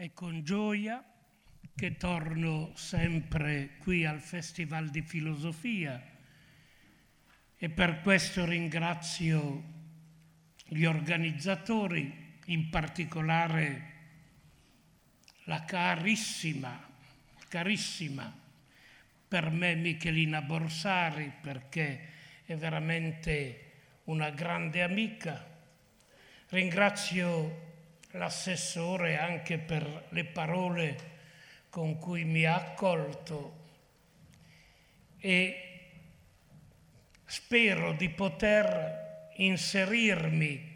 È con gioia che torno sempre qui al Festival di Filosofia e per questo ringrazio gli organizzatori, in particolare la carissima, carissima per me Michelina Borsari perché è veramente una grande amica. Ringrazio l'assessore anche per le parole con cui mi ha accolto e spero di poter inserirmi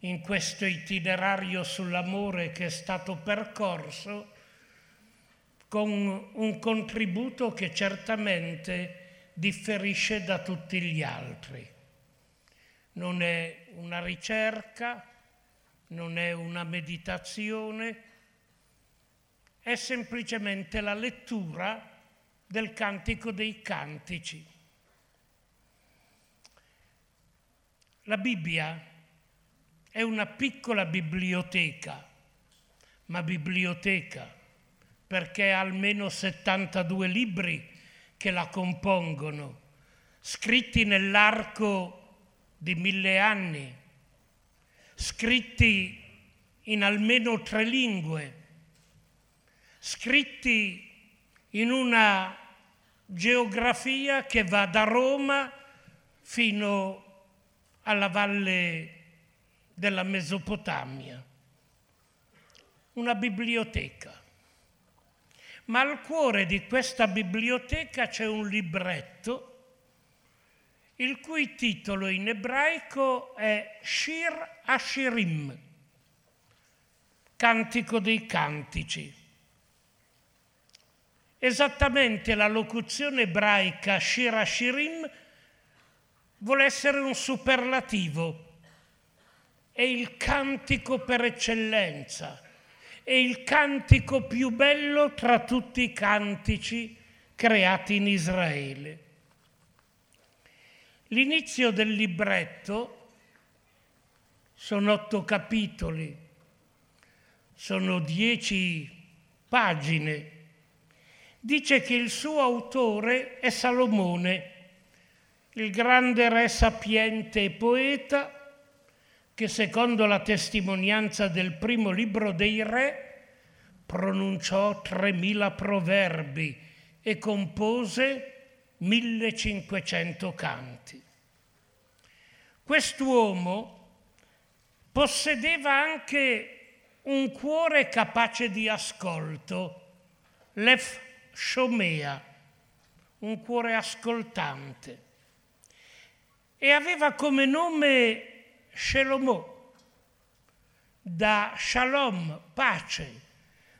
in questo itinerario sull'amore che è stato percorso con un contributo che certamente differisce da tutti gli altri. Non è una ricerca, non è una meditazione, è semplicemente la lettura del cantico dei cantici. La Bibbia è una piccola biblioteca, ma biblioteca perché ha almeno 72 libri che la compongono, scritti nell'arco di mille anni scritti in almeno tre lingue, scritti in una geografia che va da Roma fino alla valle della Mesopotamia, una biblioteca. Ma al cuore di questa biblioteca c'è un libretto il cui titolo in ebraico è Shir Ashirim, Cantico dei Cantici. Esattamente la locuzione ebraica Shir Ashirim vuole essere un superlativo, è il cantico per eccellenza, è il cantico più bello tra tutti i cantici creati in Israele. L'inizio del libretto sono otto capitoli, sono dieci pagine. Dice che il suo autore è Salomone, il grande re sapiente e poeta che secondo la testimonianza del primo libro dei re pronunciò 3.000 proverbi e compose 1500 canti. Quest'uomo possedeva anche un cuore capace di ascolto, l'Ef Shomea, un cuore ascoltante, e aveva come nome Shelomò, da Shalom, pace.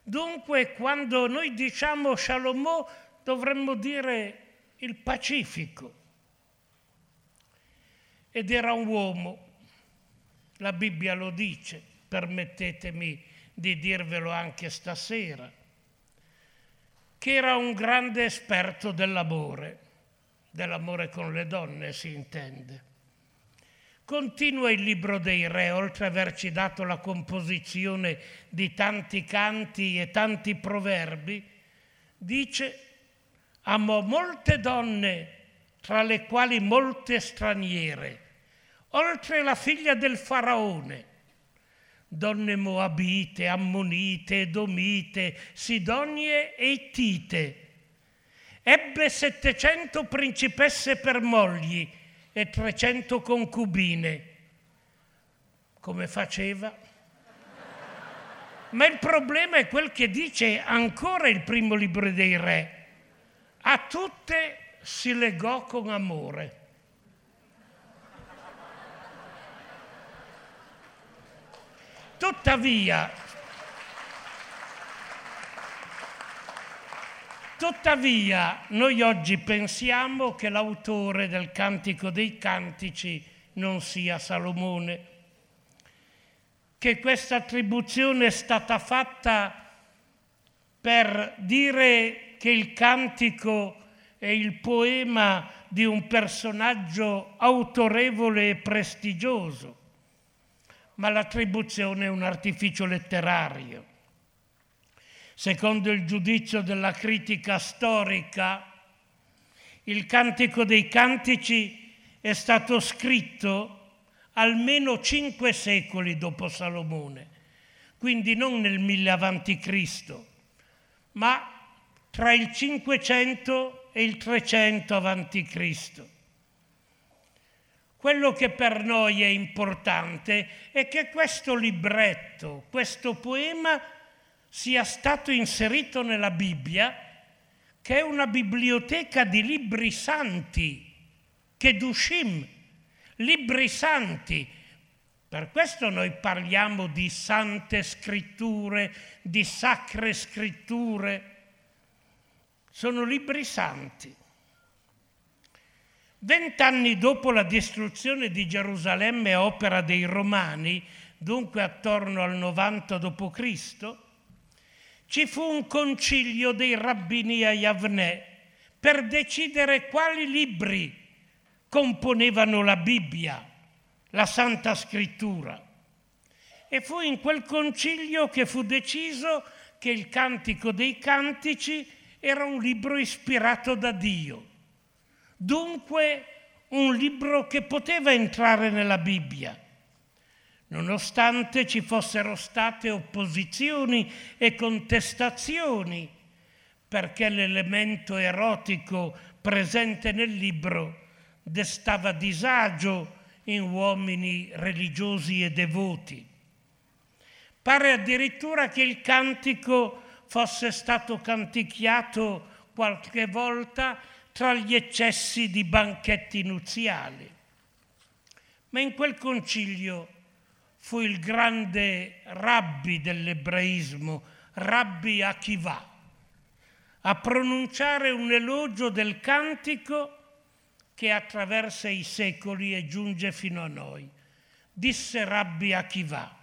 Dunque quando noi diciamo Shalomò dovremmo dire il Pacifico. Ed era un uomo, la Bibbia lo dice, permettetemi di dirvelo anche stasera, che era un grande esperto dell'amore, dell'amore con le donne si intende. Continua il libro dei re, oltre ad averci dato la composizione di tanti canti e tanti proverbi, dice amò molte donne, tra le quali molte straniere, oltre la figlia del faraone, donne moabite, ammonite, edomite, sidonie e ittite. Ebbe settecento principesse per mogli e trecento concubine. Come faceva? Ma il problema è quel che dice ancora il primo libro dei re a tutte si legò con amore. Tuttavia, tuttavia, noi oggi pensiamo che l'autore del Cantico dei Cantici non sia Salomone, che questa attribuzione è stata fatta per dire che il cantico è il poema di un personaggio autorevole e prestigioso, ma l'attribuzione è un artificio letterario. Secondo il giudizio della critica storica, il Cantico dei Cantici è stato scritto almeno cinque secoli dopo Salomone, quindi non nel 1000 avanti Cristo, ma tra il 500 e il 300 avanti Cristo. Quello che per noi è importante è che questo libretto, questo poema sia stato inserito nella Bibbia, che è una biblioteca di libri santi, Kedushim, libri santi. Per questo noi parliamo di sante scritture, di sacre scritture. Sono libri santi. Vent'anni dopo la distruzione di Gerusalemme a opera dei Romani, dunque attorno al 90 d.C., ci fu un concilio dei rabbini a Yavne per decidere quali libri componevano la Bibbia, la Santa Scrittura. E fu in quel concilio che fu deciso che il Cantico dei Cantici era un libro ispirato da Dio, dunque un libro che poteva entrare nella Bibbia nonostante ci fossero state opposizioni e contestazioni, perché l'elemento erotico presente nel libro destava disagio in uomini religiosi e devoti. Pare addirittura che il cantico fosse stato canticchiato qualche volta tra gli eccessi di banchetti nuziali. Ma in quel concilio fu il grande rabbi dell'ebraismo, rabbi Akiva, a pronunciare un elogio del cantico che attraversa i secoli e giunge fino a noi. Disse rabbi Akiva,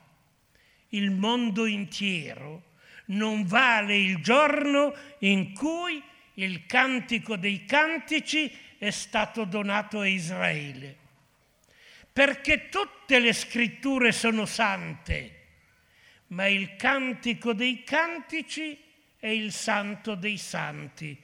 il mondo intero non vale il giorno in cui il cantico dei cantici è stato donato a Israele perché tutte le scritture sono sante, ma il cantico dei cantici è il santo dei santi.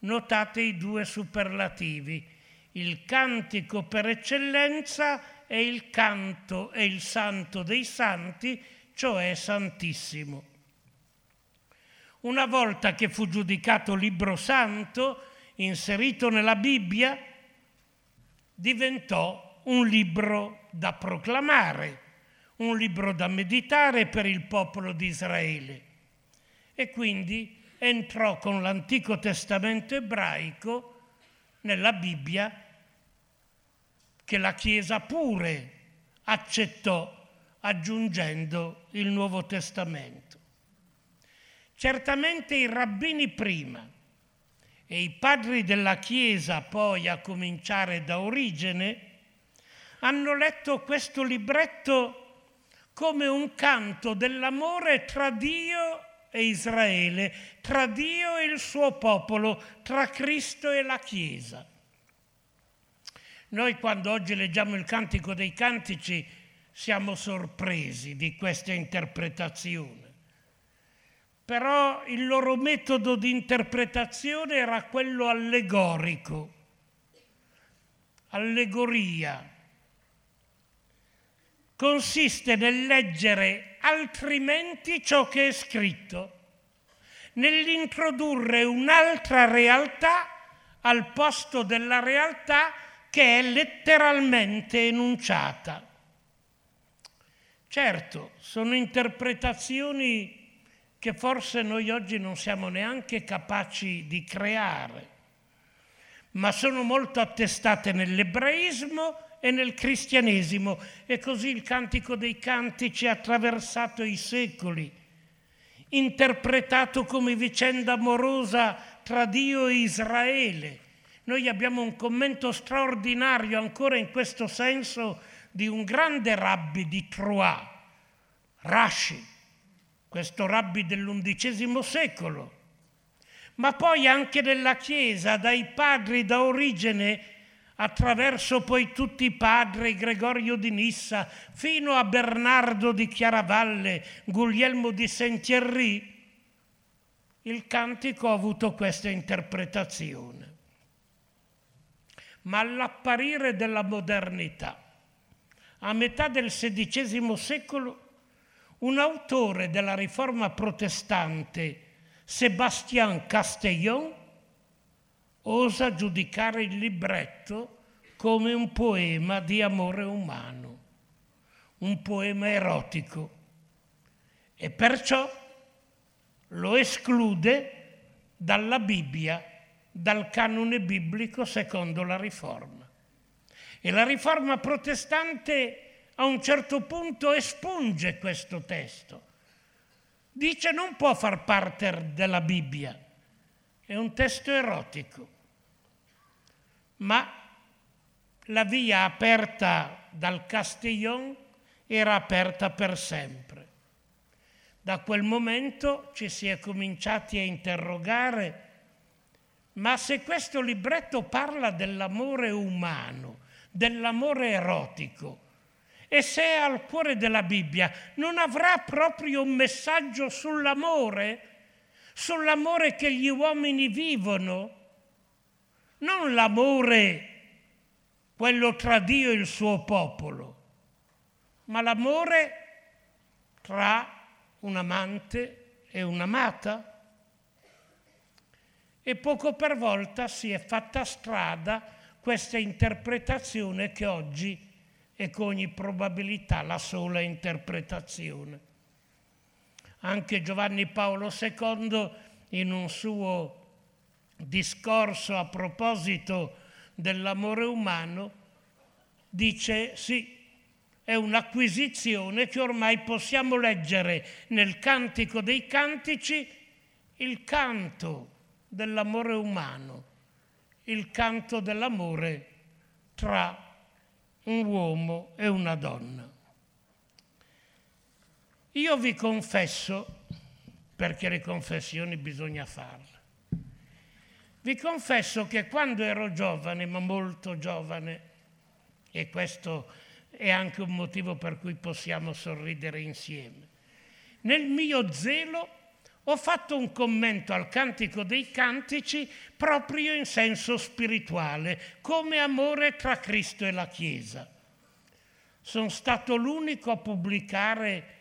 Notate i due superlativi. Il cantico per eccellenza è il canto e il santo dei santi, cioè santissimo. Una volta che fu giudicato libro santo, inserito nella Bibbia, diventò un libro da proclamare, un libro da meditare per il popolo di Israele. E quindi entrò con l'Antico Testamento ebraico nella Bibbia che la Chiesa pure accettò aggiungendo il Nuovo Testamento. Certamente i rabbini prima e i padri della Chiesa poi, a cominciare da Origene, hanno letto questo libretto come un canto dell'amore tra Dio e Israele, tra Dio e il suo popolo, tra Cristo e la Chiesa. Noi quando oggi leggiamo il Cantico dei Cantici siamo sorpresi di questa interpretazione. Però il loro metodo di interpretazione era quello allegorico, allegoria, consiste nel leggere altrimenti ciò che è scritto, nell'introdurre un'altra realtà al posto della realtà che è letteralmente enunciata. Certo, sono interpretazioni che forse noi oggi non siamo neanche capaci di creare, ma sono molto attestate nell'ebraismo e nel cristianesimo e così il cantico dei cantici ha attraversato i secoli, interpretato come vicenda amorosa tra Dio e Israele. Noi abbiamo un commento straordinario ancora in questo senso di un grande rabbi di Troyes, Rashi, questo rabbi dell'undicesimo secolo, ma poi anche nella Chiesa, dai padri da origine attraverso poi tutti i padri, Gregorio di Nissa, fino a Bernardo di Chiaravalle, Guglielmo di Saint-Thierry, il cantico ha avuto questa interpretazione. Ma all'apparire della modernità, a metà del XVI secolo, un autore della riforma protestante, Sébastien Castellon, osa giudicare il libretto come un poema di amore umano, un poema erotico, e perciò lo esclude dalla Bibbia, dal canone biblico secondo la Riforma. E la Riforma protestante a un certo punto espunge questo testo. Dice non può far parte della Bibbia, è un testo erotico. Ma la via aperta dal Castellon era aperta per sempre. Da quel momento ci si è cominciati a interrogare, ma se questo libretto parla dell'amore umano, dell'amore erotico, e se è al cuore della Bibbia, non avrà proprio un messaggio sull'amore, sull'amore che gli uomini vivono? Non l'amore, quello tra Dio e il suo popolo, ma l'amore tra un amante e un'amata. E poco per volta si è fatta strada questa interpretazione che oggi è con ogni probabilità la sola interpretazione. Anche Giovanni Paolo II in un suo discorso a proposito dell'amore umano dice sì, è un'acquisizione che ormai possiamo leggere nel Cantico dei Cantici, il canto dell'amore umano, il canto dell'amore tra un uomo e una donna. Io vi confesso, perché le confessioni bisogna farle, vi confesso che quando ero giovane, ma molto giovane, e questo è anche un motivo per cui possiamo sorridere insieme. Nel mio zelo ho fatto un commento al Cantico dei Cantici proprio in senso spirituale, come amore tra Cristo e la Chiesa. Sono stato l'unico a pubblicare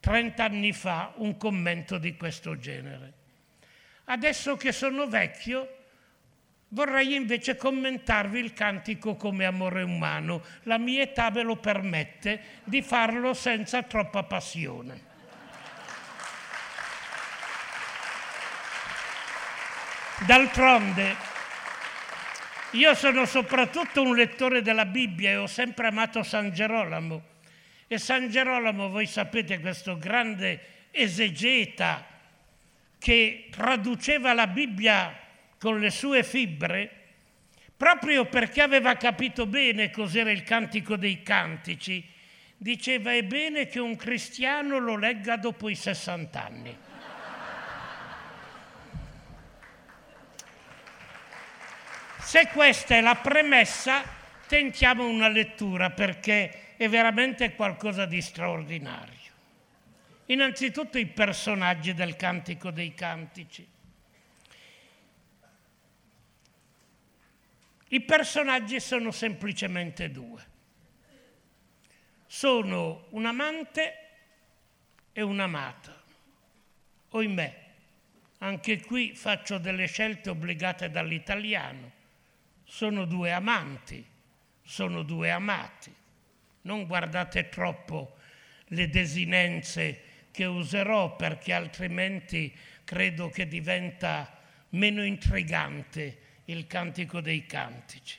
30 anni fa un commento di questo genere. Adesso che sono vecchio, Vorrei invece commentarvi il cantico come amore umano. La mia età ve lo permette di farlo senza troppa passione. D'altronde, io sono soprattutto un lettore della Bibbia e ho sempre amato San Gerolamo. E San Gerolamo, voi sapete, questo grande esegeta che traduceva la Bibbia con le sue fibre, proprio perché aveva capito bene cos'era il cantico dei cantici, diceva è bene che un cristiano lo legga dopo i 60 anni. Se questa è la premessa, tentiamo una lettura perché è veramente qualcosa di straordinario. Innanzitutto i personaggi del Cantico dei Cantici. I personaggi sono semplicemente due. Sono un amante e un'amata. Oimè, anche qui faccio delle scelte obbligate dall'italiano. Sono due amanti, sono due amati. Non guardate troppo le desinenze che userò perché altrimenti credo che diventa meno intrigante il Cantico dei Cantici.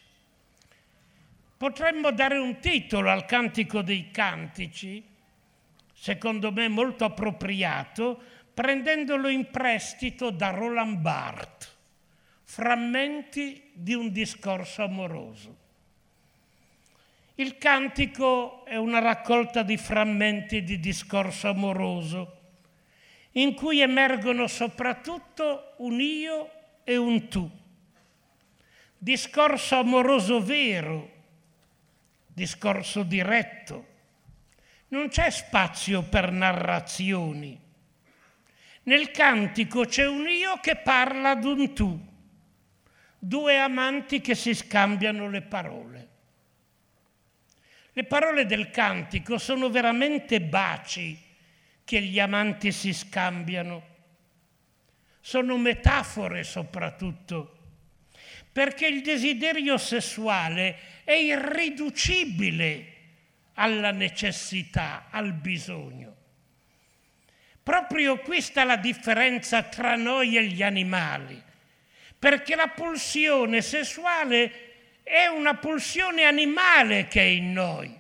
Potremmo dare un titolo al Cantico dei Cantici, secondo me molto appropriato, prendendolo in prestito da Roland Barthes, Frammenti di un discorso amoroso. Il cantico è una raccolta di frammenti di discorso amoroso, in cui emergono soprattutto un io e un tu discorso amoroso vero, discorso diretto. Non c'è spazio per narrazioni. Nel cantico c'è un io che parla ad un tu, due amanti che si scambiano le parole. Le parole del cantico sono veramente baci che gli amanti si scambiano. Sono metafore soprattutto, perché il desiderio sessuale è irriducibile alla necessità, al bisogno. Proprio qui sta la differenza tra noi e gli animali, perché la pulsione sessuale è una pulsione animale che è in noi.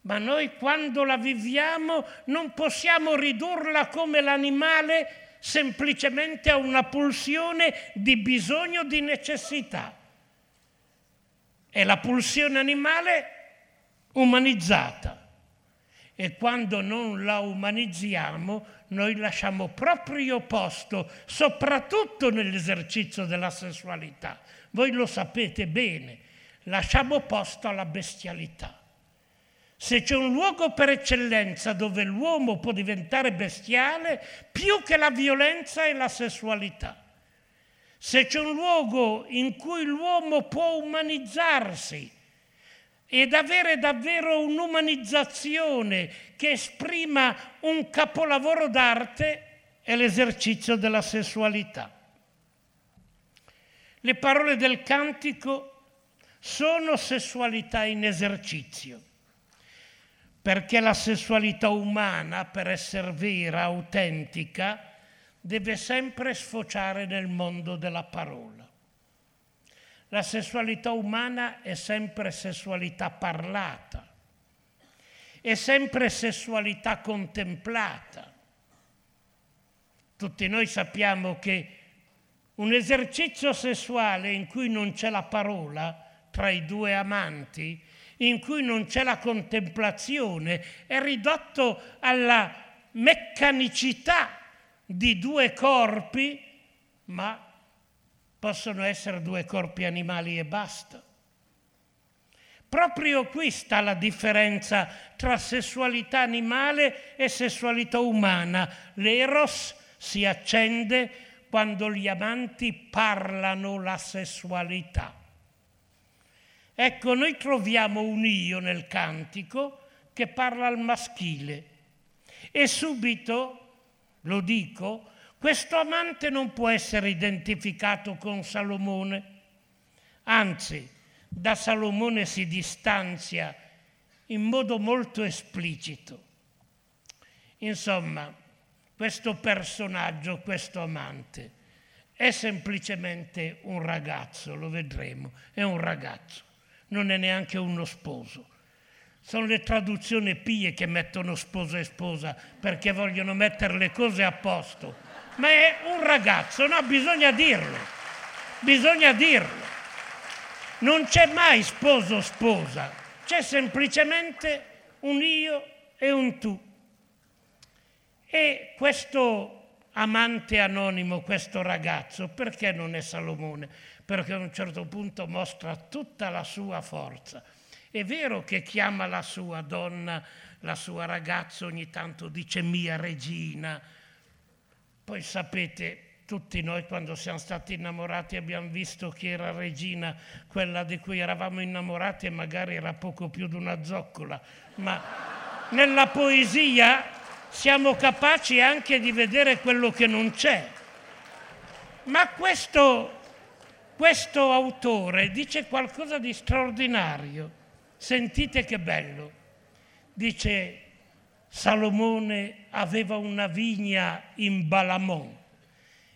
Ma noi quando la viviamo non possiamo ridurla come l'animale semplicemente a una pulsione di bisogno, di necessità. È la pulsione animale umanizzata e quando non la umanizziamo noi lasciamo proprio posto, soprattutto nell'esercizio della sessualità. Voi lo sapete bene, lasciamo posto alla bestialità. Se c'è un luogo per eccellenza dove l'uomo può diventare bestiale, più che la violenza è la sessualità. Se c'è un luogo in cui l'uomo può umanizzarsi, ed avere davvero un'umanizzazione che esprima un capolavoro d'arte è l'esercizio della sessualità. Le parole del cantico sono sessualità in esercizio, perché la sessualità umana, per essere vera, autentica, deve sempre sfociare nel mondo della parola. La sessualità umana è sempre sessualità parlata, è sempre sessualità contemplata. Tutti noi sappiamo che un esercizio sessuale in cui non c'è la parola tra i due amanti, in cui non c'è la contemplazione, è ridotto alla meccanicità di due corpi, ma possono essere due corpi animali e basta. Proprio qui sta la differenza tra sessualità animale e sessualità umana. L'eros si accende quando gli amanti parlano la sessualità. Ecco, noi troviamo un io nel cantico che parla al maschile e subito, lo dico, questo amante non può essere identificato con Salomone, anzi da Salomone si distanzia in modo molto esplicito. Insomma, questo personaggio, questo amante, è semplicemente un ragazzo, lo vedremo, è un ragazzo, non è neanche uno sposo. Sono le traduzioni pie che mettono sposo e sposa perché vogliono mettere le cose a posto ma è un ragazzo, no, bisogna dirlo, bisogna dirlo. Non c'è mai sposo sposa, c'è semplicemente un io e un tu. E questo amante anonimo, questo ragazzo, perché non è Salomone? Perché a un certo punto mostra tutta la sua forza. È vero che chiama la sua donna, la sua ragazza, ogni tanto dice mia regina, poi sapete, tutti noi quando siamo stati innamorati abbiamo visto chi era regina, quella di cui eravamo innamorati e magari era poco più di una zoccola, ma nella poesia siamo capaci anche di vedere quello che non c'è. Ma questo, questo autore dice qualcosa di straordinario. Sentite che bello. Dice Salomone aveva una vigna in Balamon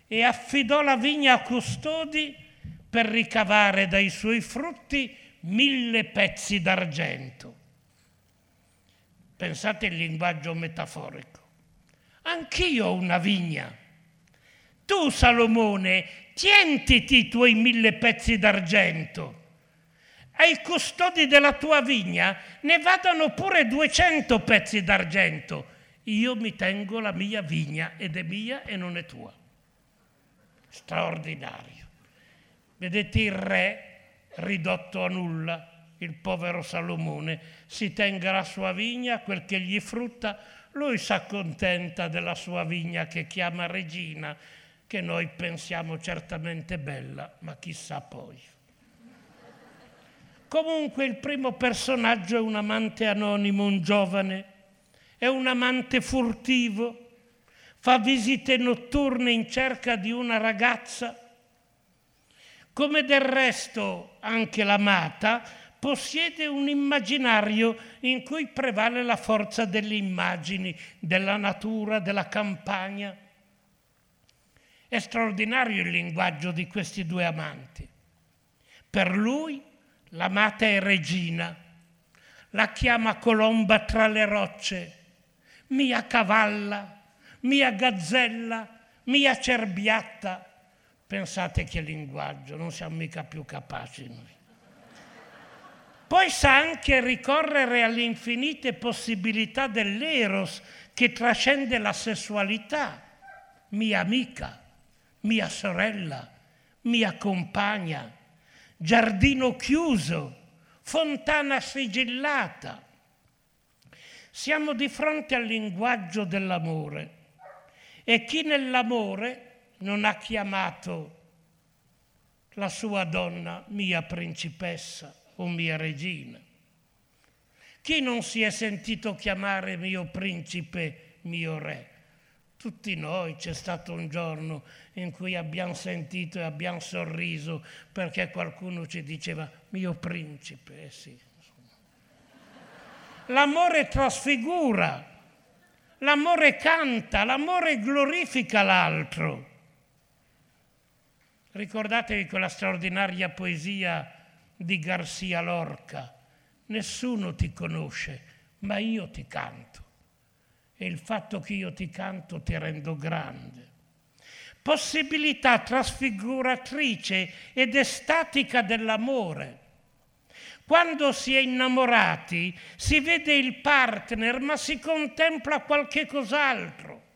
e affidò la vigna a custodi per ricavare dai suoi frutti mille pezzi d'argento. Pensate il linguaggio metaforico. Anch'io ho una vigna. Tu, Salomone, tientiti i tuoi mille pezzi d'argento ai custodi della tua vigna ne vadano pure 200 pezzi d'argento. Io mi tengo la mia vigna ed è mia e non è tua. Straordinario. Vedete il re ridotto a nulla, il povero Salomone, si tenga la sua vigna, quel che gli frutta, lui si accontenta della sua vigna che chiama regina, che noi pensiamo certamente bella, ma chissà poi. Comunque il primo personaggio è un amante anonimo, un giovane, è un amante furtivo, fa visite notturne in cerca di una ragazza. Come del resto anche l'amata possiede un immaginario in cui prevale la forza delle immagini, della natura, della campagna. È straordinario il linguaggio di questi due amanti. Per lui l'amata è regina, la chiama colomba tra le rocce, mia cavalla, mia gazzella, mia cerbiatta. Pensate che linguaggio, non siamo mica più capaci noi. Poi sa anche ricorrere alle infinite possibilità dell'eros che trascende la sessualità. Mia amica, mia sorella, mia compagna, giardino chiuso, fontana sigillata. Siamo di fronte al linguaggio dell'amore e chi nell'amore non ha chiamato la sua donna mia principessa o mia regina? Chi non si è sentito chiamare mio principe, mio re? Tutti noi c'è stato un giorno in cui abbiamo sentito e abbiamo sorriso perché qualcuno ci diceva mio principe, eh sì. L'amore trasfigura, l'amore canta, l'amore glorifica l'altro. Ricordatevi quella straordinaria poesia di Garcia Lorca. Nessuno ti conosce, ma io ti canto e il fatto che io ti canto ti rendo grande. Possibilità trasfiguratrice ed estatica dell'amore. Quando si è innamorati si vede il partner ma si contempla qualche cos'altro.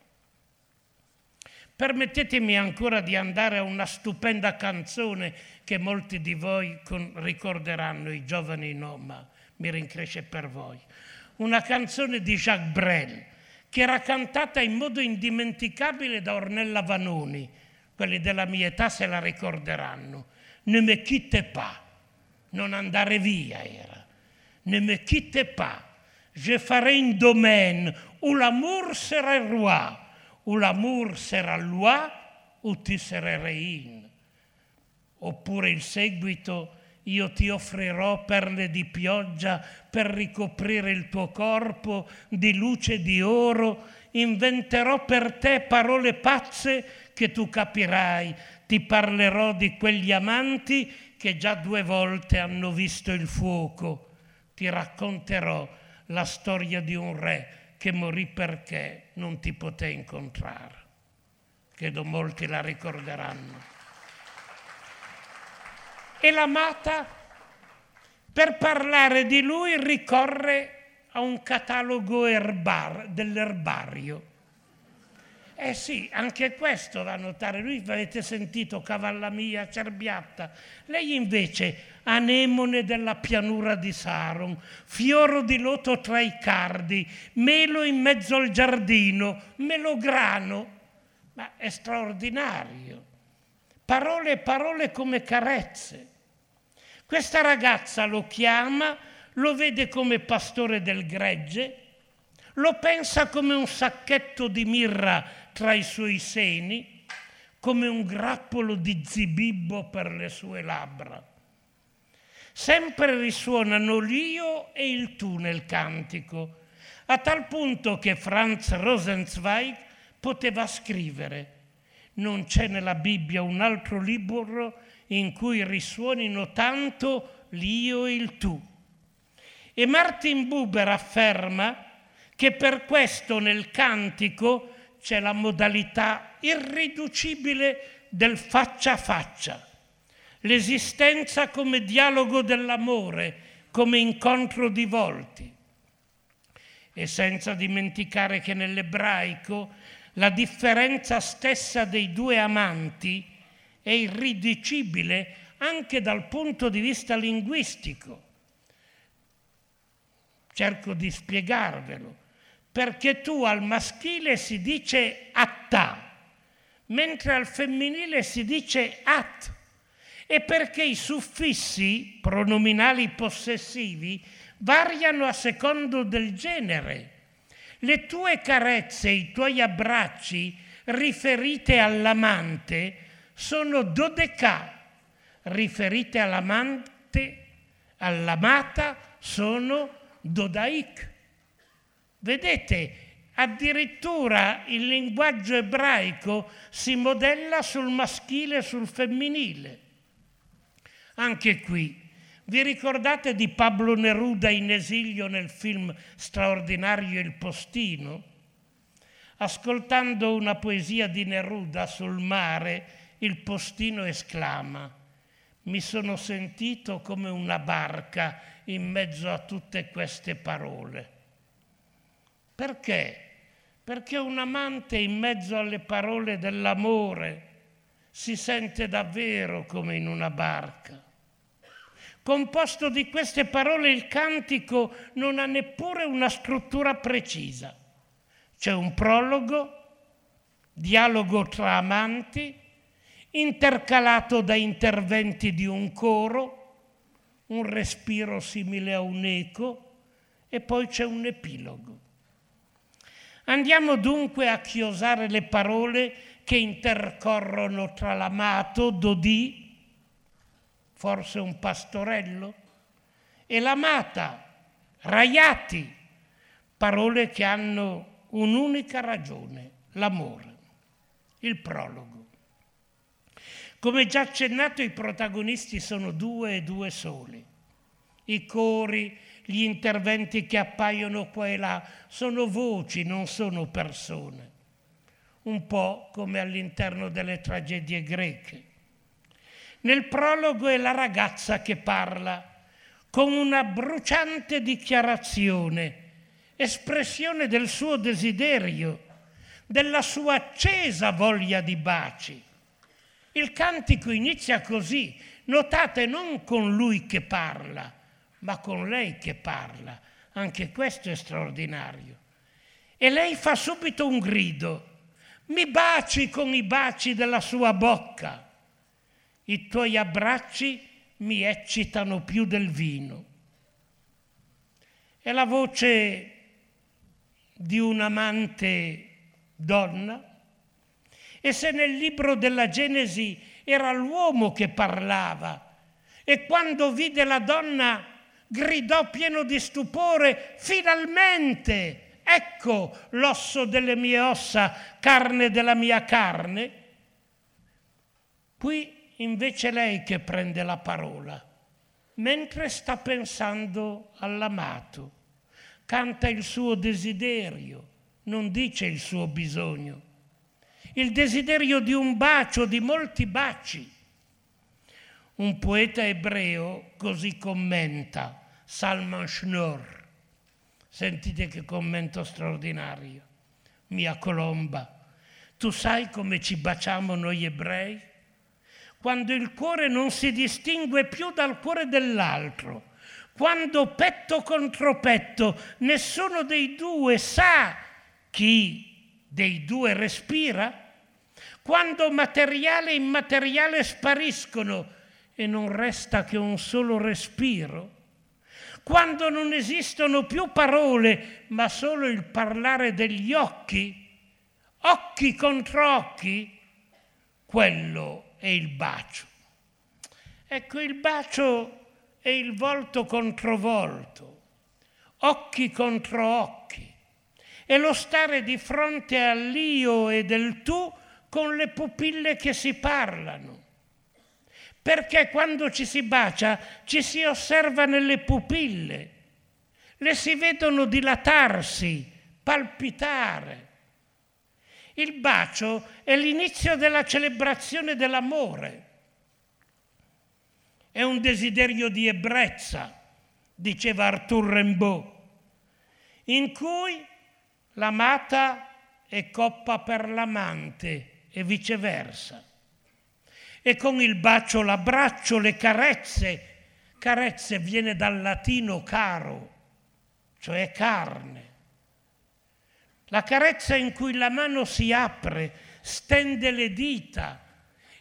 Permettetemi ancora di andare a una stupenda canzone che molti di voi ricorderanno, i giovani no, ma mi rincresce per voi. Una canzone di Jacques Brel, che era cantata in modo indimenticabile da Ornella Vanoni. Quelli della mia età se la ricorderanno. Ne me quitte pas, non andare via era. Ne me quitte pas, je ferai un domaine où l'amour sera roi, où l'amour sera loi, où tu serai reine. Oppure il seguito io ti offrirò perle di pioggia per ricoprire il tuo corpo di luce di oro, inventerò per te parole pazze che tu capirai, ti parlerò di quegli amanti che già due volte hanno visto il fuoco, ti racconterò la storia di un re che morì perché non ti poté incontrare. Credo molti la ricorderanno e l'amata, per parlare di lui, ricorre a un catalogo erbar, dell'erbario. Eh sì, anche questo da notare. Lui avete sentito Cavalla mia, Cerbiatta. Lei invece anemone della pianura di Saron, fioro di loto tra i cardi, melo in mezzo al giardino, melograno. Ma è straordinario. Parole e parole come carezze. Questa ragazza lo chiama, lo vede come pastore del gregge, lo pensa come un sacchetto di mirra tra i suoi seni, come un grappolo di zibibbo per le sue labbra. Sempre risuonano l'io e il tu nel cantico, a tal punto che Franz Rosenzweig poteva scrivere non c'è nella Bibbia un altro libro in cui risuonino tanto l'io e il tu. E Martin Buber afferma che per questo nel cantico c'è la modalità irriducibile del faccia a faccia, l'esistenza come dialogo dell'amore, come incontro di volti. E senza dimenticare che nell'ebraico la differenza stessa dei due amanti è irriducibile anche dal punto di vista linguistico. Cerco di spiegarvelo. perché tu al maschile si dice atta, mentre al femminile si dice at, e perché i suffissi pronominali possessivi variano a secondo del genere. Le tue carezze, i tuoi abbracci riferite all'amante sono dodecà, riferite all'amante, all'amata sono dodaic. Vedete, addirittura il linguaggio ebraico si modella sul maschile e sul femminile. Anche qui, vi ricordate di Pablo Neruda in esilio nel film straordinario Il Postino? Ascoltando una poesia di Neruda sul mare, il postino esclama, mi sono sentito come una barca in mezzo a tutte queste parole. Perché? Perché un amante in mezzo alle parole dell'amore si sente davvero come in una barca. Composto di queste parole il cantico non ha neppure una struttura precisa. C'è un prologo, dialogo tra amanti, intercalato da interventi di un coro, un respiro simile a un eco e poi c'è un epilogo. Andiamo dunque a chiosare le parole che intercorrono tra l'amato, Dodì, forse un pastorello, e l'amata, Raiati, parole che hanno un'unica ragione, l'amore. Il prologo. Come già accennato, i protagonisti sono due e due soli. I cori, gli interventi che appaiono qua e là sono voci, non sono persone. Un po' come all'interno delle tragedie greche. Nel prologo è la ragazza che parla con una bruciante dichiarazione, espressione del suo desiderio, della sua accesa voglia di baci il cantico inizia così, notate non con lui che parla, ma con lei che parla. Anche questo è straordinario. E lei fa subito un grido, mi baci con i baci della sua bocca. I tuoi abbracci mi eccitano più del vino. È la voce di un'amante donna e se nel libro della Genesi era l'uomo che parlava e quando vide la donna gridò pieno di stupore, finalmente, ecco l'osso delle mie ossa, carne della mia carne. Qui invece lei che prende la parola, mentre sta pensando all'amato, canta il suo desiderio, non dice il suo bisogno il desiderio di un bacio, di molti baci. Un poeta ebreo così commenta Salman Schnorr. Sentite che commento straordinario. Mia colomba, tu sai come ci baciamo noi ebrei? Quando il cuore non si distingue più dal cuore dell'altro, quando petto contro petto nessuno dei due sa chi dei due respira, quando materiale e immateriale spariscono e non resta che un solo respiro, quando non esistono più parole ma solo il parlare degli occhi, occhi contro occhi, quello è il bacio. Ecco, il bacio è il volto contro volto, occhi contro occhi, è lo stare di fronte all'io e del tu con le pupille che si parlano. Perché quando ci si bacia ci si osserva nelle pupille, le si vedono dilatarsi, palpitare. Il bacio è l'inizio della celebrazione dell'amore. È un desiderio di ebbrezza, diceva Arthur Rimbaud, in cui l'amata è coppa per l'amante e viceversa. E con il bacio, l'abbraccio, le carezze, carezze viene dal latino caro, cioè carne. la carezza in cui la mano si apre, stende le dita,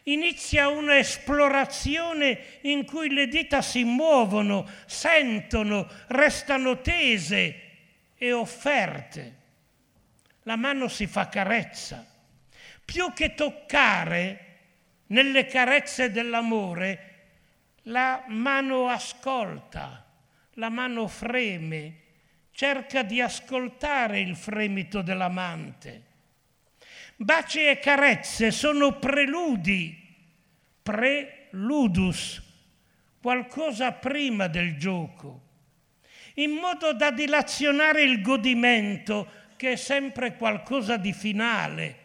inizia un'esplorazione in cui le dita si muovono, sentono, restano tese e offerte. La mano si fa carezza. Più che toccare nelle carezze dell'amore, la mano ascolta, la mano freme, cerca di ascoltare il fremito dell'amante Baci e carezze sono preludi, preludus, qualcosa prima del gioco, in modo da dilazionare il godimento che è sempre qualcosa di finale.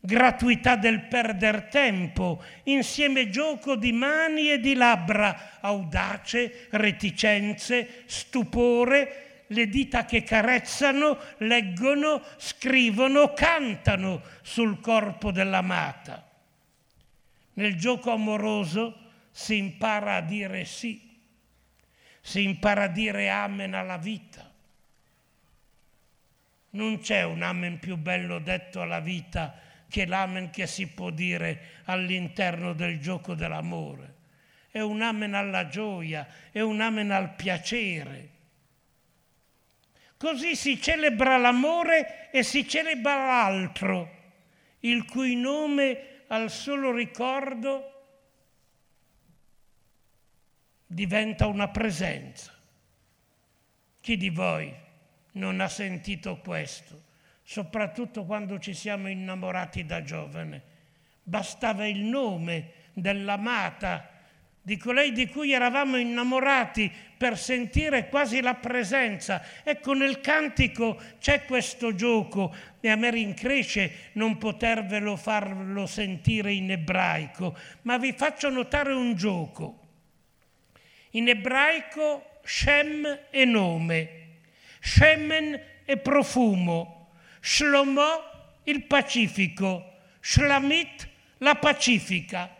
Gratuità del perder tempo, insieme gioco di mani e di labbra, audace, reticenze, stupore, le dita che carezzano, leggono, scrivono, cantano sul corpo dell'amata. Nel gioco amoroso si impara a dire sì, si impara a dire amen alla vita. Non c'è un amen più bello detto alla vita che l'amen che si può dire all'interno del gioco dell'amore. È un amen alla gioia, è un amen al piacere Così si celebra l'amore e si celebra l'altro, il cui nome al solo ricordo diventa una presenza. Chi di voi non ha sentito questo, soprattutto quando ci siamo innamorati da giovane? Bastava il nome dell'amata di colei di cui eravamo innamorati per sentire quasi la presenza. Ecco, nel cantico c'è questo gioco e a me rincresce non potervelo farlo sentire in ebraico, ma vi faccio notare un gioco. In ebraico Shem è nome, Shemen è profumo, Shlomo il pacifico, Shlamit la pacifica.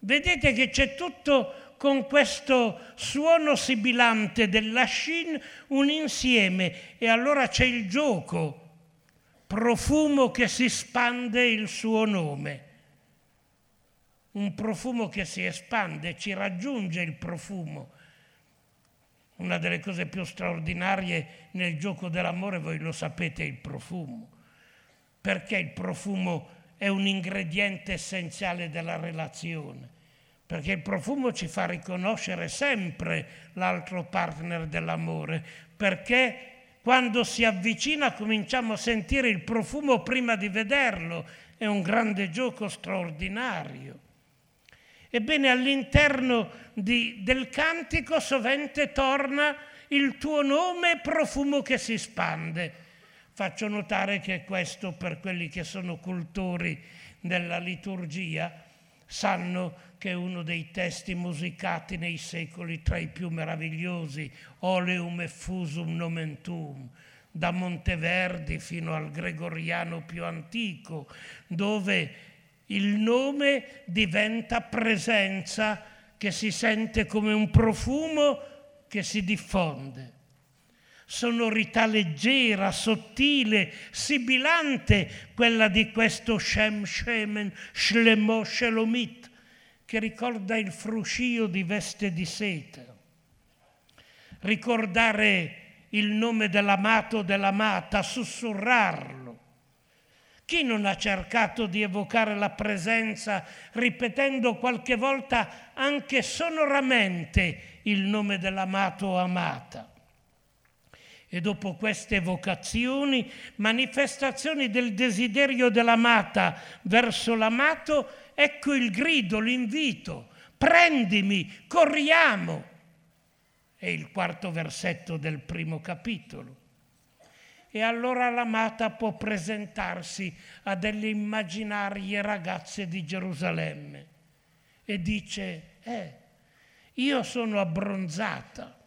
Vedete che c'è tutto con questo suono sibilante della shin un insieme e allora c'è il gioco, profumo che si spande il suo nome. Un profumo che si espande, ci raggiunge il profumo. Una delle cose più straordinarie nel gioco dell'amore, voi lo sapete, è il profumo. Perché il profumo è un ingrediente essenziale della relazione perché il profumo ci fa riconoscere sempre l'altro partner dell'amore, perché quando si avvicina cominciamo a sentire il profumo prima di vederlo, è un grande gioco straordinario. Ebbene, all'interno di, del cantico sovente torna il tuo nome profumo che si spande. Faccio notare che questo per quelli che sono cultori della liturgia sanno che è uno dei testi musicati nei secoli tra i più meravigliosi, Oleum effusum nomentum, da Monteverdi fino al gregoriano più antico, dove il nome diventa presenza che si sente come un profumo che si diffonde. Sonorità leggera, sottile, sibilante, quella di questo Shem Shemen Shlemo Shelomit, che ricorda il fruscio di veste di seta. Ricordare il nome dell'amato o dell'amata, sussurrarlo. Chi non ha cercato di evocare la presenza ripetendo qualche volta anche sonoramente il nome dell'amato o amata? E dopo queste evocazioni, manifestazioni del desiderio dell'amata verso l'amato, ecco il grido, l'invito, prendimi, corriamo. È il quarto versetto del primo capitolo. E allora l'amata può presentarsi a delle immaginarie ragazze di Gerusalemme e dice, eh, io sono abbronzata.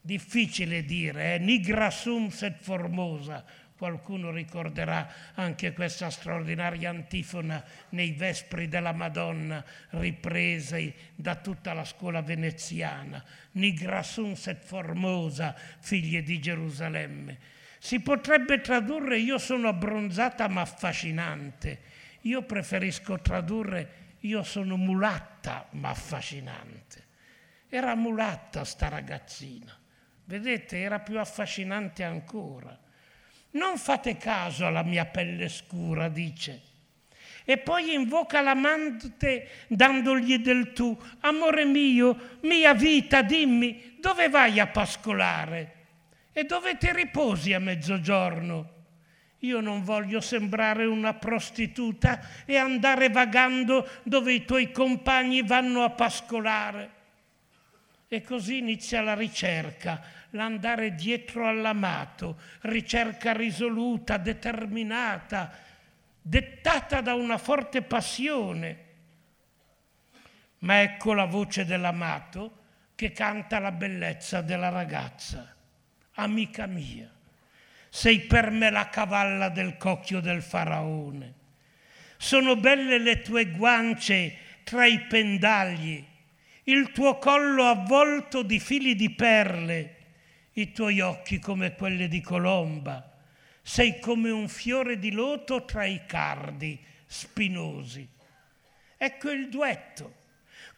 Difficile dire, eh? nigra sum set formosa, Qualcuno ricorderà anche questa straordinaria antifona nei Vespri della Madonna, riprese da tutta la scuola veneziana. Nigra sunt et formosa, figlie di Gerusalemme. Si potrebbe tradurre io sono abbronzata ma affascinante. Io preferisco tradurre io sono mulatta ma affascinante. Era mulatta sta ragazzina. Vedete, era più affascinante ancora. Non fate caso alla mia pelle scura, dice. E poi invoca l'amante dandogli del tu. Amore mio, mia vita, dimmi, dove vai a pascolare? E dove ti riposi a mezzogiorno? Io non voglio sembrare una prostituta e andare vagando dove i tuoi compagni vanno a pascolare. E così inizia la ricerca, l'andare dietro all'amato, ricerca risoluta, determinata, dettata da una forte passione. Ma ecco la voce dell'amato che canta la bellezza della ragazza. Amica mia, sei per me la cavalla del cocchio del faraone. Sono belle le tue guance tra i pendagli, il tuo collo avvolto di fili di perle, i tuoi occhi come quelli di colomba. Sei come un fiore di loto tra i cardi spinosi. Ecco il duetto,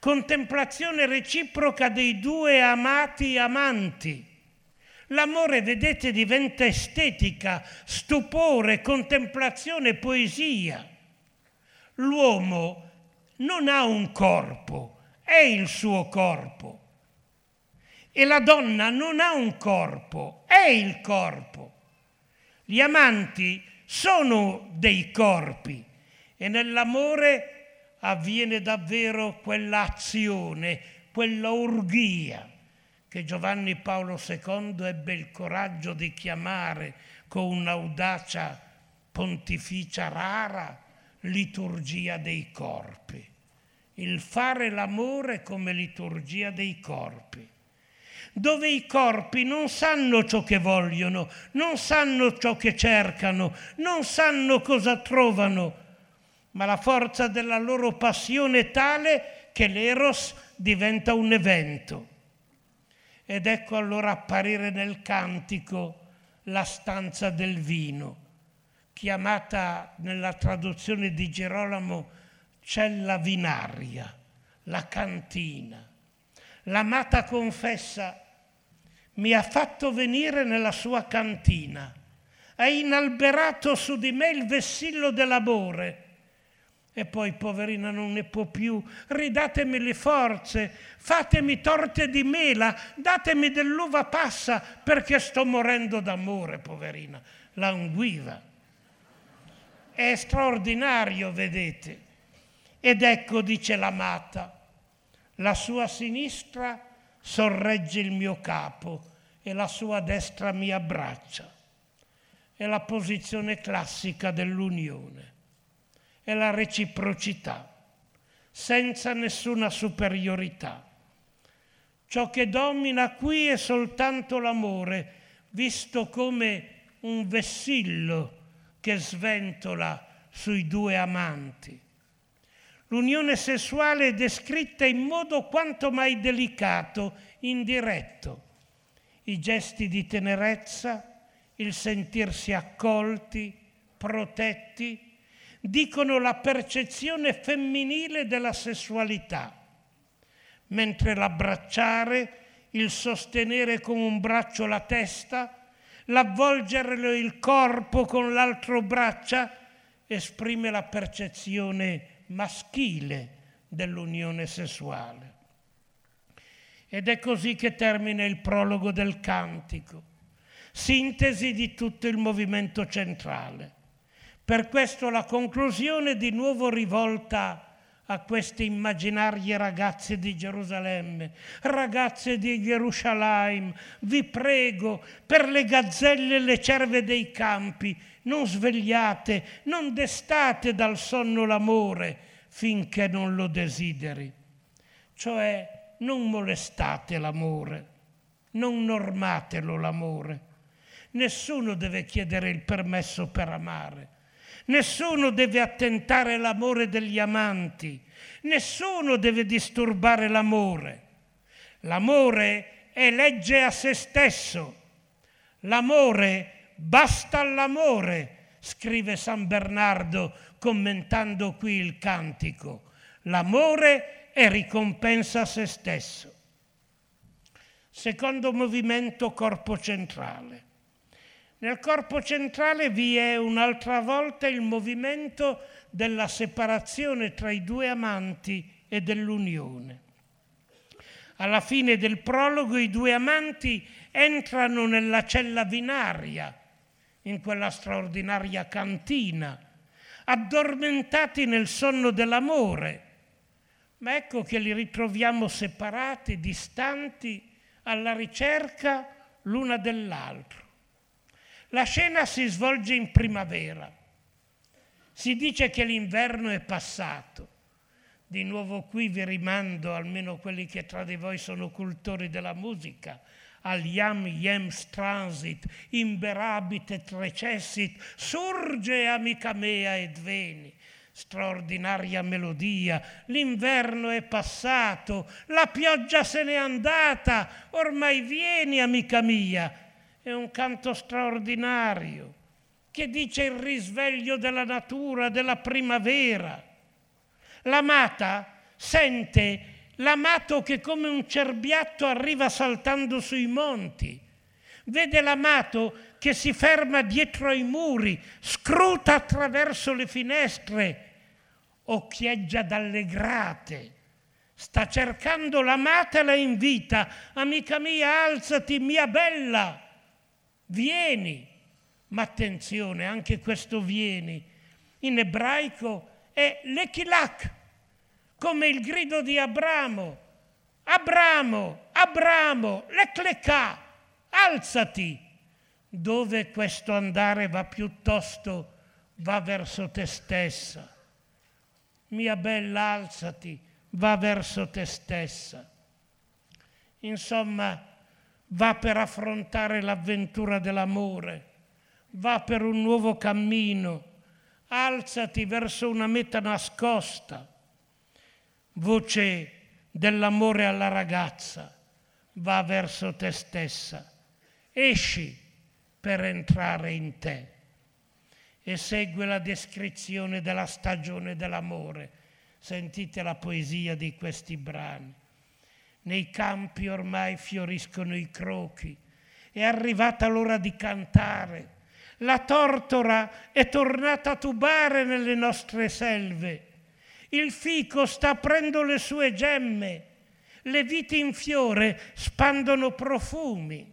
contemplazione reciproca dei due amati amanti. L'amore, vedete, diventa estetica, stupore, contemplazione, poesia. L'uomo non ha un corpo, è il suo corpo. E la donna non ha un corpo, è il corpo. Gli amanti sono dei corpi e nell'amore avviene davvero quell'azione, quella orgia che Giovanni Paolo II ebbe il coraggio di chiamare con un'audacia pontificia rara liturgia dei corpi. Il fare l'amore come liturgia dei corpi dove i corpi non sanno ciò che vogliono, non sanno ciò che cercano, non sanno cosa trovano, ma la forza della loro passione è tale che l'eros diventa un evento. Ed ecco allora apparire nel cantico la stanza del vino, chiamata nella traduzione di Gerolamo cella vinaria, la cantina. L'amata confessa, mi ha fatto venire nella sua cantina, ha inalberato su di me il vessillo dell'amore e poi, poverina, non ne può più. Ridatemi le forze, fatemi torte di mela, datemi dell'uva passa, perché sto morendo d'amore, poverina. Languiva. È straordinario, vedete. Ed ecco, dice l'amata, la sua sinistra sorregge il mio capo e la sua destra mi abbraccia. È la posizione classica dell'unione è la reciprocità, senza nessuna superiorità. Ciò che domina qui è soltanto l'amore, visto come un vessillo che sventola sui due amanti. L'unione sessuale è descritta in modo quanto mai delicato, indiretto. I gesti di tenerezza, il sentirsi accolti, protetti, dicono la percezione femminile della sessualità, mentre l'abbracciare, il sostenere con un braccio la testa, l'avvolgere il corpo con l'altro braccia, esprime la percezione maschile dell'unione sessuale. Ed è così che termina il prologo del cantico, sintesi di tutto il movimento centrale. Per questo la conclusione di nuovo rivolta a queste immaginarie ragazze di Gerusalemme, ragazze di Gerusalemme, vi prego per le gazzelle e le cerve dei campi, non svegliate, non destate dal sonno l'amore finché non lo desideri. Cioè non molestate l'amore, non normatelo l'amore. Nessuno deve chiedere il permesso per amare Nessuno deve attentare l'amore degli amanti, nessuno deve disturbare l'amore. L'amore è legge a se stesso. L'amore basta l'amore, scrive San Bernardo commentando qui il cantico. L'amore è ricompensa a se stesso. Secondo movimento corpo centrale. Nel corpo centrale vi è un'altra volta il movimento della separazione tra i due amanti e dell'unione. Alla fine del prologo i due amanti entrano nella cella vinaria, in quella straordinaria cantina, addormentati nel sonno dell'amore, ma ecco che li ritroviamo separati, distanti, alla ricerca l'una dell'altro. La scena si svolge in primavera. Si dice che l'inverno è passato. Di nuovo qui vi rimando, almeno quelli che tra di voi sono cultori della musica, al Iam Iems Transit, imberabit et recessit, surge amica mea ed veni. Straordinaria melodia, l'inverno è passato, la pioggia se n'è andata, ormai vieni amica mia. È un canto straordinario che dice il risveglio della natura, della primavera. L'amata sente l'amato che come un cerbiatto arriva saltando sui monti. Vede l'amato che si ferma dietro ai muri, scruta attraverso le finestre, occhieggia dalle grate. Sta cercando l'amata e la invita. Amica mia, alzati, mia bella, vieni. Ma attenzione, anche questo vieni. In ebraico è l'echilak, come il grido di Abramo. Abramo, Abramo, l'eclecà, alzati. Dove questo andare va piuttosto, va verso te stessa. Mia bella, alzati, va verso te stessa. Insomma, va per affrontare l'avventura dell'amore, va per un nuovo cammino, alzati verso una meta nascosta. Voce dell'amore alla ragazza, va verso te stessa, esci per entrare in te. E segue la descrizione della stagione dell'amore. Sentite la poesia di questi brani. Nei campi ormai fioriscono i crochi, è arrivata l'ora di cantare. La tortora è tornata a tubare nelle nostre selve il fico sta aprendo le sue gemme, le vite in fiore spandono profumi.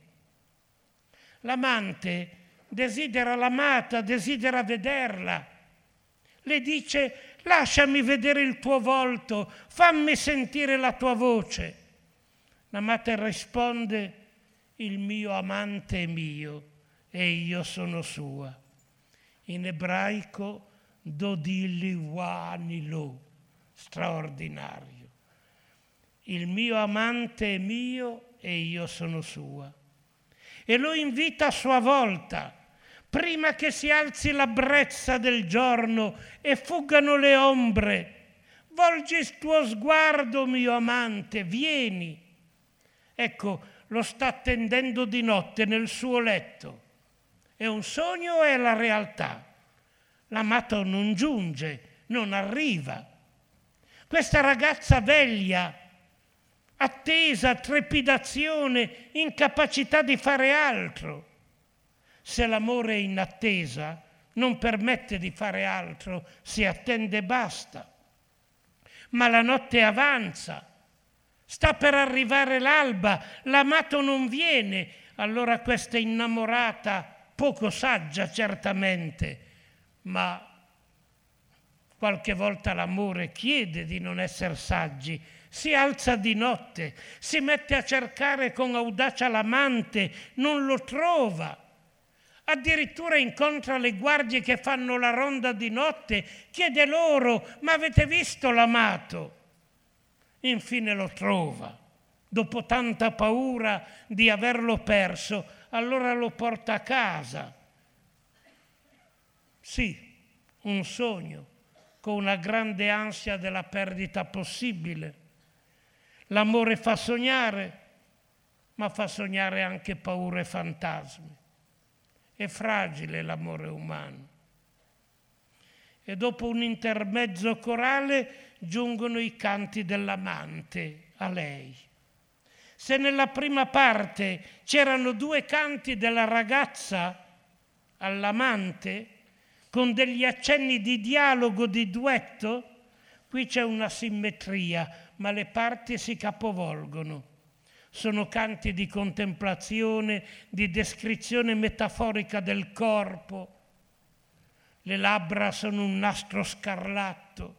L'amante desidera l'amata, desidera vederla. Le dice lasciami vedere il tuo volto, fammi sentire la tua voce. L'amata risponde il mio amante è mio e io sono sua. In ebraico dodilli wanilo straordinario. Il mio amante è mio e io sono sua. E lo invita a sua volta, prima che si alzi la brezza del giorno e fuggano le ombre. Volgi il tuo sguardo, mio amante, vieni. Ecco, lo sta attendendo di notte nel suo letto. È un sogno o è la realtà? L'amato non giunge, non arriva questa ragazza veglia, attesa, trepidazione, incapacità di fare altro. Se l'amore è in attesa, non permette di fare altro, si attende e basta. Ma la notte avanza, sta per arrivare l'alba, l'amato non viene, allora questa innamorata, poco saggia certamente, ma Qualche volta l'amore chiede di non essere saggi, si alza di notte, si mette a cercare con audacia l'amante, non lo trova. Addirittura incontra le guardie che fanno la ronda di notte, chiede loro, ma avete visto l'amato? Infine lo trova. Dopo tanta paura di averlo perso, allora lo porta a casa. Sì, un sogno con una grande ansia della perdita possibile. L'amore fa sognare, ma fa sognare anche paure e fantasmi. È fragile l'amore umano. E dopo un intermezzo corale giungono i canti dell'amante a lei. Se nella prima parte c'erano due canti della ragazza all'amante, con degli accenni di dialogo, di duetto, qui c'è una simmetria, ma le parti si capovolgono. Sono canti di contemplazione, di descrizione metaforica del corpo. Le labbra sono un nastro scarlatto,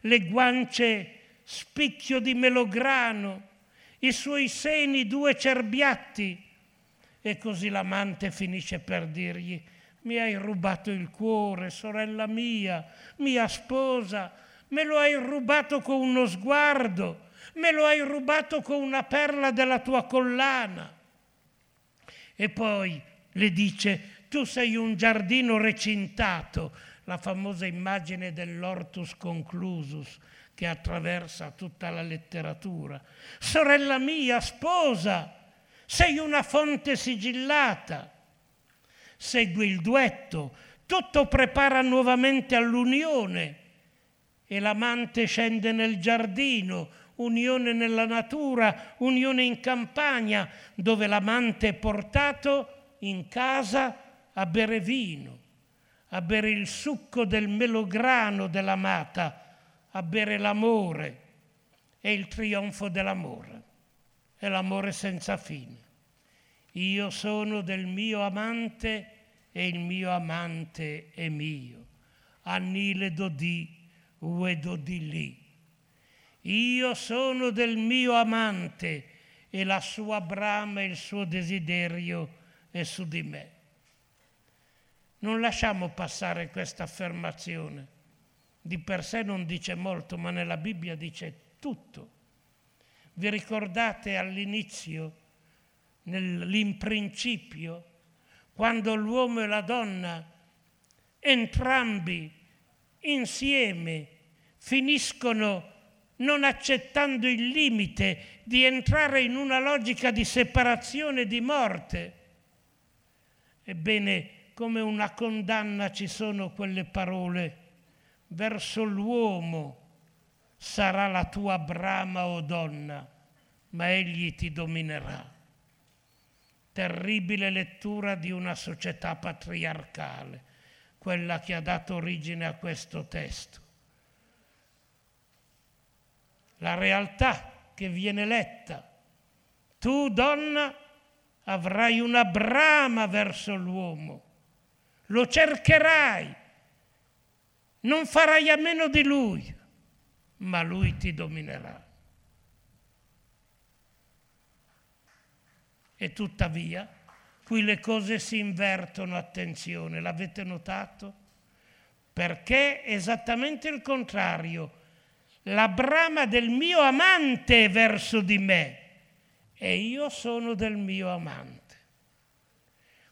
le guance spicchio di melograno, i suoi seni due cerbiatti. E così l'amante finisce per dirgli, mi hai rubato il cuore, sorella mia, mia sposa, me lo hai rubato con uno sguardo, me lo hai rubato con una perla della tua collana. E poi le dice, tu sei un giardino recintato, la famosa immagine dell'ortus conclusus, che attraversa tutta la letteratura. Sorella mia, sposa, sei una fonte sigillata. Segui il duetto, tutto prepara nuovamente all'unione e l'amante scende nel giardino, unione nella natura, unione in campagna, dove l'amante è portato in casa a bere vino, a bere il succo del melograno dell'amata a bere l'amore è il trionfo dell'amore, è l'amore senza fine. Io sono del mio amante e il mio amante è mio. Annile dodì, ue dodì lì. Io sono del mio amante e la sua brama e il suo desiderio è su di me. Non lasciamo passare questa affermazione di per sé non dice molto, ma nella Bibbia dice tutto. Vi ricordate all'inizio, nell'imprincipio, quando l'uomo e la donna, entrambi insieme, finiscono non accettando il limite di entrare in una logica di separazione e di morte. Ebbene, come una condanna ci sono quelle parole verso l'uomo sarà la tua brama o donna, ma egli ti dominerà. Terribile lettura di una società patriarcale, quella che ha dato origine a questo testo. La realtà che viene letta. Tu, donna, avrai una brama verso l'uomo, lo cercherai non farai a meno di lui, ma lui ti dominerà. E tuttavia, qui le cose si invertono, attenzione, l'avete notato? Perché è esattamente il contrario. La brama del mio amante verso di me e io sono del mio amante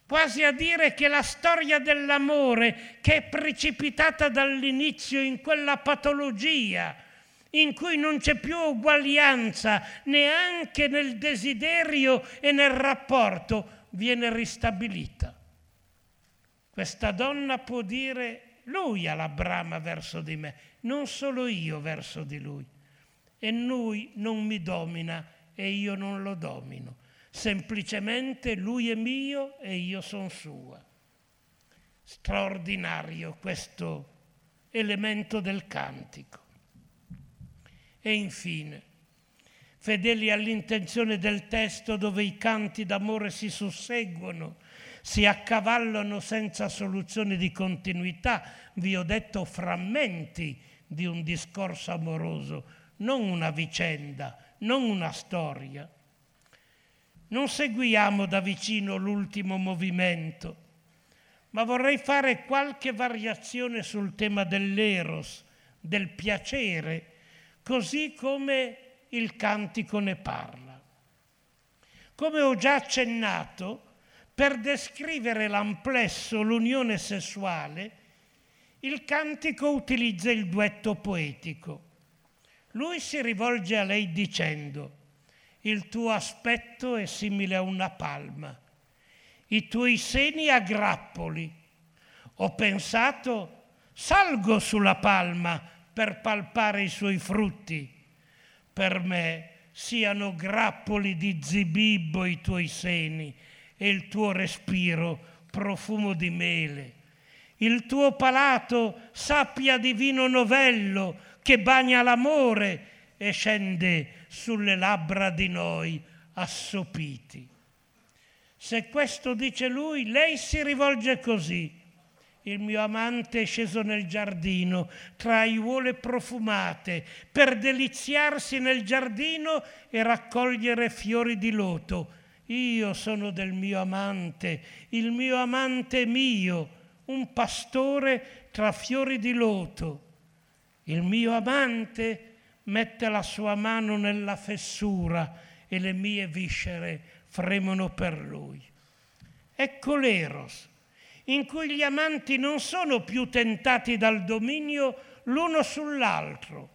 quasi a dire che la storia dell'amore che è precipitata dall'inizio in quella patologia in cui non c'è più uguaglianza neanche nel desiderio e nel rapporto, viene ristabilita. Questa donna può dire, lui ha la brama verso di me, non solo io verso di lui. E lui non mi domina e io non lo domino semplicemente lui è mio e io sono sua. Straordinario questo elemento del cantico. E infine, fedeli all'intenzione del testo dove i canti d'amore si susseguono, si accavallano senza soluzione di continuità, vi ho detto frammenti di un discorso amoroso, non una vicenda, non una storia non seguiamo da vicino l'ultimo movimento, ma vorrei fare qualche variazione sul tema dell'eros, del piacere, così come il cantico ne parla. Come ho già accennato, per descrivere l'amplesso, l'unione sessuale, il cantico utilizza il duetto poetico. Lui si rivolge a lei dicendo il tuo aspetto è simile a una palma, i tuoi seni a grappoli. Ho pensato, salgo sulla palma per palpare i suoi frutti. Per me siano grappoli di zibibbo i tuoi seni e il tuo respiro profumo di mele. Il tuo palato sappia di vino novello che bagna l'amore e scende sulle labbra di noi assopiti. Se questo dice lui, lei si rivolge così. Il mio amante è sceso nel giardino tra aiuole profumate per deliziarsi nel giardino e raccogliere fiori di loto. Io sono del mio amante, il mio amante mio, un pastore tra fiori di loto. Il mio amante mette la sua mano nella fessura e le mie viscere fremono per lui. Ecco l'eros, in cui gli amanti non sono più tentati dal dominio l'uno sull'altro.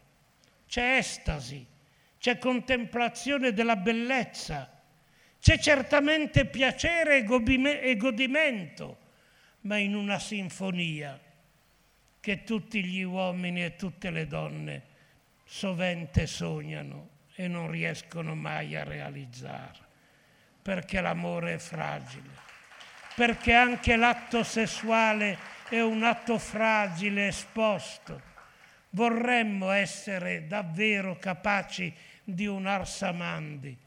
C'è estasi, c'è contemplazione della bellezza, c'è certamente piacere e godimento, ma in una sinfonia che tutti gli uomini e tutte le donne sovente sognano e non riescono mai a realizzare, perché l'amore è fragile, perché anche l'atto sessuale è un atto fragile, esposto. Vorremmo essere davvero capaci di un arsamandi,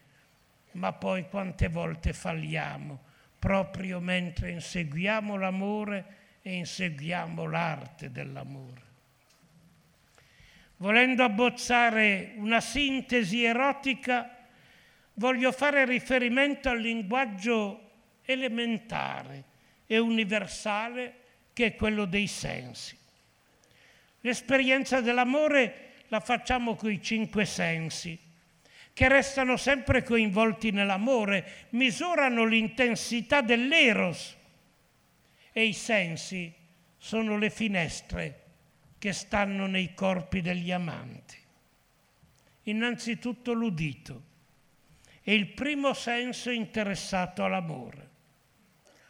ma poi quante volte falliamo, proprio mentre inseguiamo l'amore e inseguiamo l'arte dell'amore volendo abbozzare una sintesi erotica, voglio fare riferimento al linguaggio elementare e universale che è quello dei sensi. L'esperienza dell'amore la facciamo con i cinque sensi, che restano sempre coinvolti nell'amore, misurano l'intensità dell'eros e i sensi sono le finestre che stanno nei corpi degli amanti. Innanzitutto l'udito è il primo senso interessato all'amore.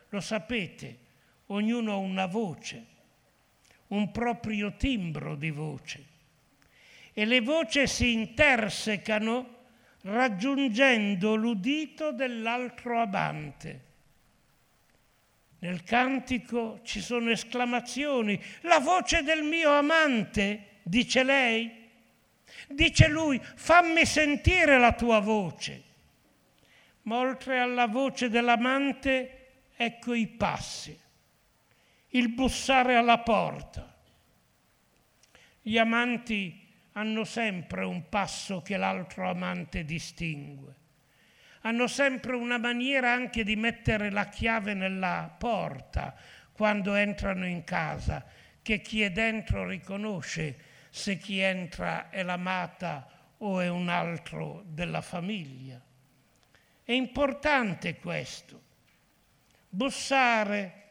Lo sapete, ognuno ha una voce, un proprio timbro di voce e le voci si intersecano raggiungendo l'udito dell'altro amante nel cantico ci sono esclamazioni. La voce del mio amante, dice lei. Dice lui, fammi sentire la tua voce. Ma oltre alla voce dell'amante, ecco i passi, il bussare alla porta. Gli amanti hanno sempre un passo che l'altro amante distingue hanno sempre una maniera anche di mettere la chiave nella porta quando entrano in casa, che chi è dentro riconosce se chi entra è l'amata o è un altro della famiglia. È importante questo. Bussare,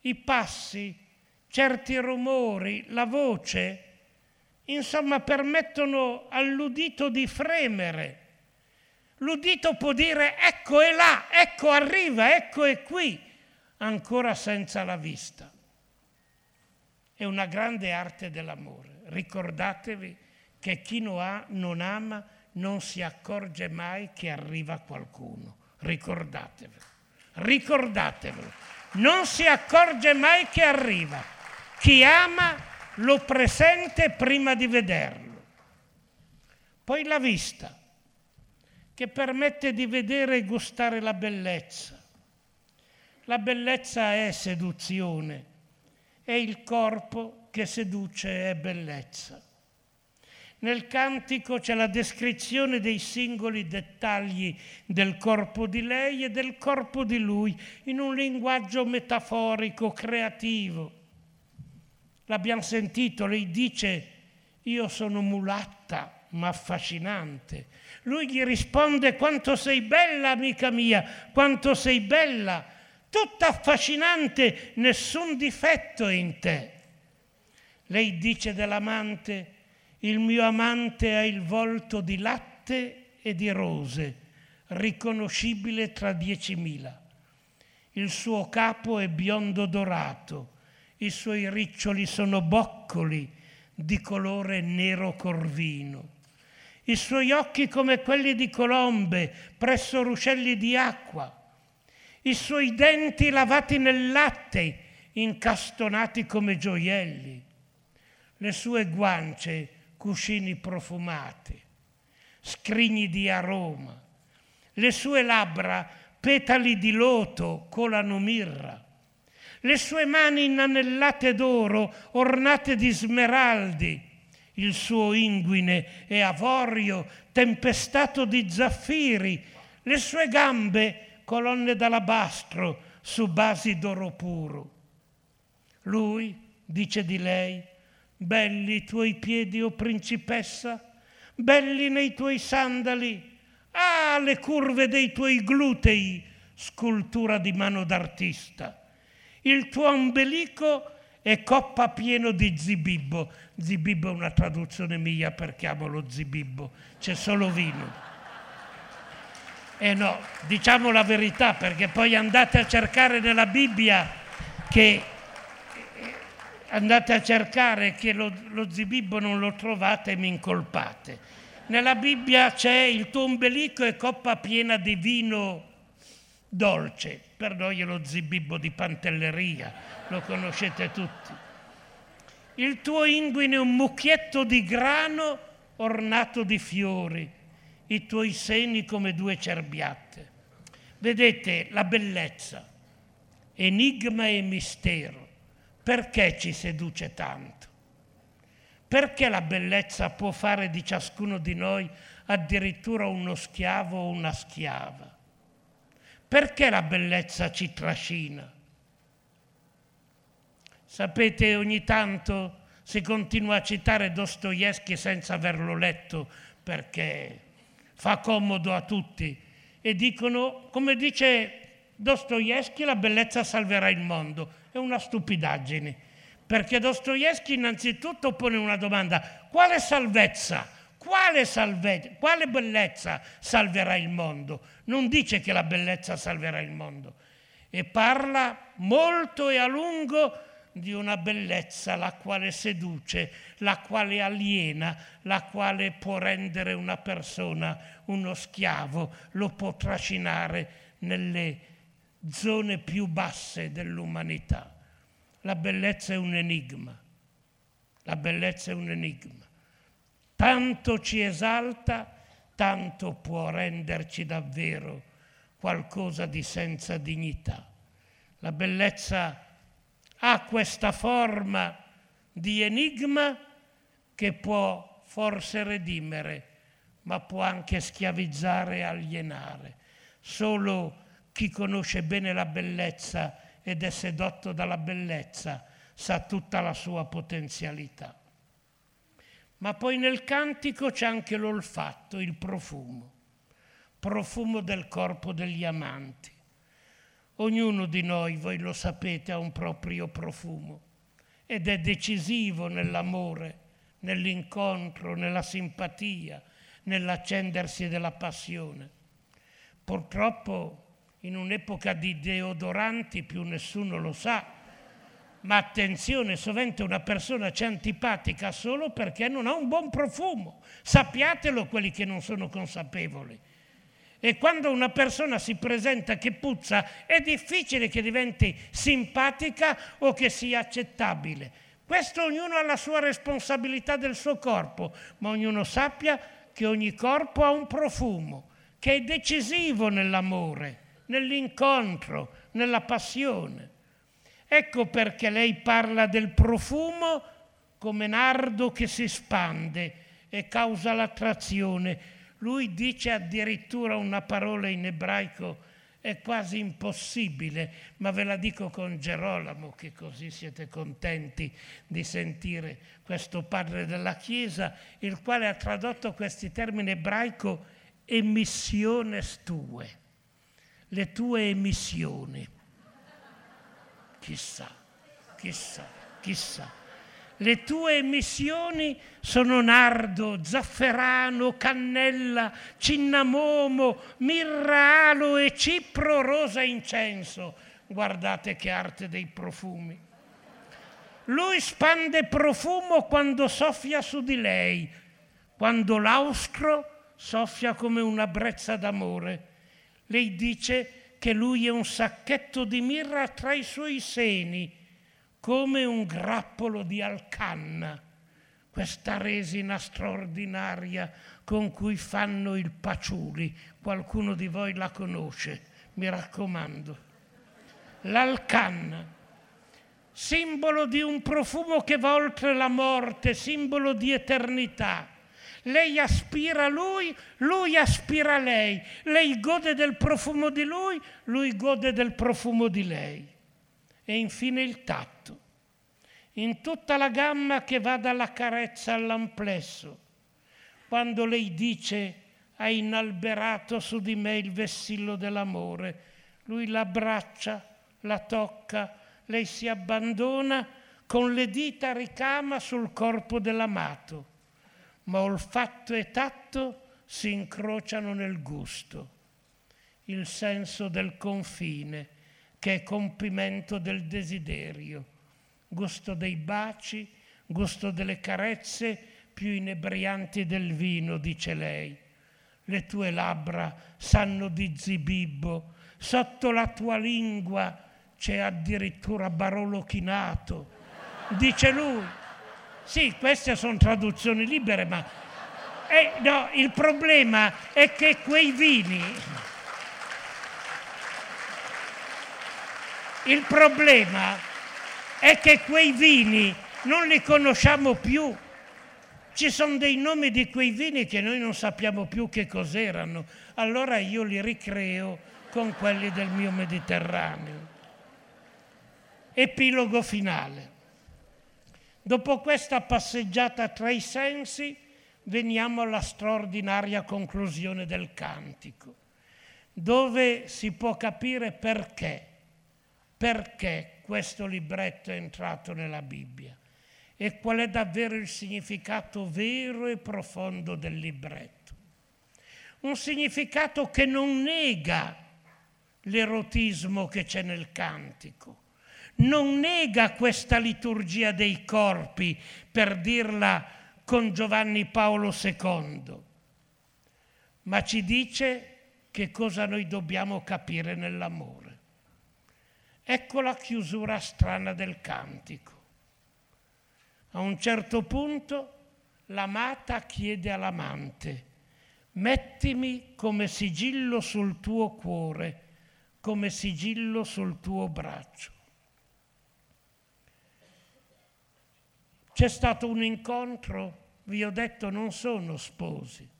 i passi, certi rumori, la voce, insomma permettono all'udito di fremere L'udito può dire ecco è là, ecco arriva, ecco è qui, ancora senza la vista. È una grande arte dell'amore. Ricordatevi che chi non, ha, non ama non si accorge mai che arriva qualcuno. Ricordatevelo. Ricordatevelo. Non si accorge mai che arriva. Chi ama lo presente prima di vederlo. Poi la vista che permette di vedere e gustare la bellezza. La bellezza è seduzione, è il corpo che seduce è bellezza. Nel cantico c'è la descrizione dei singoli dettagli del corpo di lei e del corpo di lui in un linguaggio metaforico, creativo. L'abbiamo sentito, lei dice io sono mulatta ma affascinante, lui gli risponde quanto sei bella, amica mia, quanto sei bella, tutta affascinante, nessun difetto in te. Lei dice dell'amante, il mio amante ha il volto di latte e di rose, riconoscibile tra diecimila. il suo capo è biondo dorato, i suoi riccioli sono boccoli di colore nero corvino, i suoi occhi come quelli di colombe presso ruscelli di acqua, i suoi denti lavati nel latte, incastonati come gioielli, le sue guance cuscini profumati, scrigni di aroma, le sue labbra petali di loto colano mirra, le sue mani inanellate d'oro ornate di smeraldi, il suo inguine è avorio tempestato di zaffiri, le sue gambe colonne d'alabastro su basi d'oro puro. Lui dice di lei, belli i tuoi piedi, o oh principessa, belli nei tuoi sandali, ah, le curve dei tuoi glutei, scultura di mano d'artista. Il tuo ombelico è coppa pieno di zibibbo. Zibibbo è una traduzione mia perché amo lo zibibbo, c'è solo vino. Eh no, diciamo la verità perché poi andate a cercare nella Bibbia che andate a cercare che lo, lo zibibbo non lo trovate e mi incolpate. Nella Bibbia c'è il tuo ombelico e coppa piena di vino dolce, per noi è lo zibibbo di Pantelleria, lo conoscete tutti. Il tuo inguine è un mucchietto di grano ornato di fiori i tuoi seni come due cerbiatte. Vedete la bellezza, enigma e mistero. Perché ci seduce tanto? Perché la bellezza può fare di ciascuno di noi addirittura uno schiavo o una schiava? Perché la bellezza ci trascina? Sapete, ogni tanto si continua a citare Dostoevsky senza averlo letto perché fa comodo a tutti e dicono, come dice Dostoevsky, la bellezza salverà il mondo. È una stupidaggine, perché Dostoevsky innanzitutto pone una domanda, quale salvezza? Quale, salvezza, quale bellezza salverà il mondo? Non dice che la bellezza salverà il mondo e parla molto e a lungo di una bellezza la quale seduce, la quale aliena, la quale può rendere una persona uno schiavo, lo può trascinare nelle zone più basse dell'umanità. La bellezza è un enigma, la bellezza è un enigma. Tanto ci esalta, tanto può renderci davvero qualcosa di senza dignità. La bellezza ha questa forma di enigma che può forse redimere, ma può anche schiavizzare e alienare. Solo chi conosce bene la bellezza ed è sedotto dalla bellezza sa tutta la sua potenzialità. Ma poi nel cantico c'è anche l'olfatto, il profumo, profumo del corpo degli amanti. Ognuno di noi, voi lo sapete, ha un proprio profumo ed è decisivo nell'amore, nell'incontro, nella simpatia, nell'accendersi della passione. Purtroppo in un'epoca di deodoranti più nessuno lo sa, ma attenzione, sovente una persona ci è antipatica solo perché non ha un buon profumo. Sappiatelo quelli che non sono consapevoli. E quando una persona si presenta che puzza, è difficile che diventi simpatica o che sia accettabile. Questo ognuno ha la sua responsabilità del suo corpo, ma ognuno sappia che ogni corpo ha un profumo, che è decisivo nell'amore, nell'incontro, nella passione. Ecco perché lei parla del profumo come nardo che si spande e causa l'attrazione lui dice addirittura una parola in ebraico, è quasi impossibile, ma ve la dico con Gerolamo, che così siete contenti di sentire questo padre della Chiesa, il quale ha tradotto questi termini ebraico emissiones tue, le tue emissioni. Chissà, chissà, chissà. Le tue emissioni sono nardo, zafferano, cannella, cinnamomo, mirra, aloe, cipro, rosa, incenso. Guardate che arte dei profumi. Lui spande profumo quando soffia su di lei, quando l'austro soffia come una brezza d'amore. Lei dice che lui è un sacchetto di mirra tra i suoi seni, come un grappolo di alcanna, questa resina straordinaria con cui fanno il paciuli. Qualcuno di voi la conosce, mi raccomando. L'alcanna simbolo di un profumo che va oltre la morte, simbolo di eternità. Lei aspira a lui, lui aspira a lei. Lei gode del profumo di lui, lui gode del profumo di lei. E infine il tatto, in tutta la gamma che va dalla carezza all'amplesso. Quando lei dice ha inalberato su di me il vessillo dell'amore, lui l'abbraccia, la tocca, lei si abbandona con le dita ricama sul corpo dell'amato, ma olfatto e tatto si incrociano nel gusto, il senso del confine che è compimento del desiderio, gusto dei baci, gusto delle carezze più inebrianti del vino, dice lei. Le tue labbra sanno di zibibbo, sotto la tua lingua c'è addirittura Barolo chinato. Dice lui. Sì, queste sono traduzioni libere, ma eh, no, il problema è che quei vini, il problema è che quei vini non li conosciamo più. Ci sono dei nomi di quei vini che noi non sappiamo più che cos'erano. Allora io li ricreo con quelli del mio Mediterraneo. Epilogo finale. Dopo questa passeggiata tra i sensi, veniamo alla straordinaria conclusione del cantico, dove si può capire perché, perché questo libretto è entrato nella Bibbia e qual è davvero il significato vero e profondo del libretto. Un significato che non nega l'erotismo che c'è nel cantico, non nega questa liturgia dei corpi, per dirla con Giovanni Paolo II, ma ci dice che cosa noi dobbiamo capire nell'amore. Ecco la chiusura strana del cantico. A un certo punto l'amata chiede all'amante, mettimi come sigillo sul tuo cuore, come sigillo sul tuo braccio. C'è stato un incontro, vi ho detto, non sono sposi,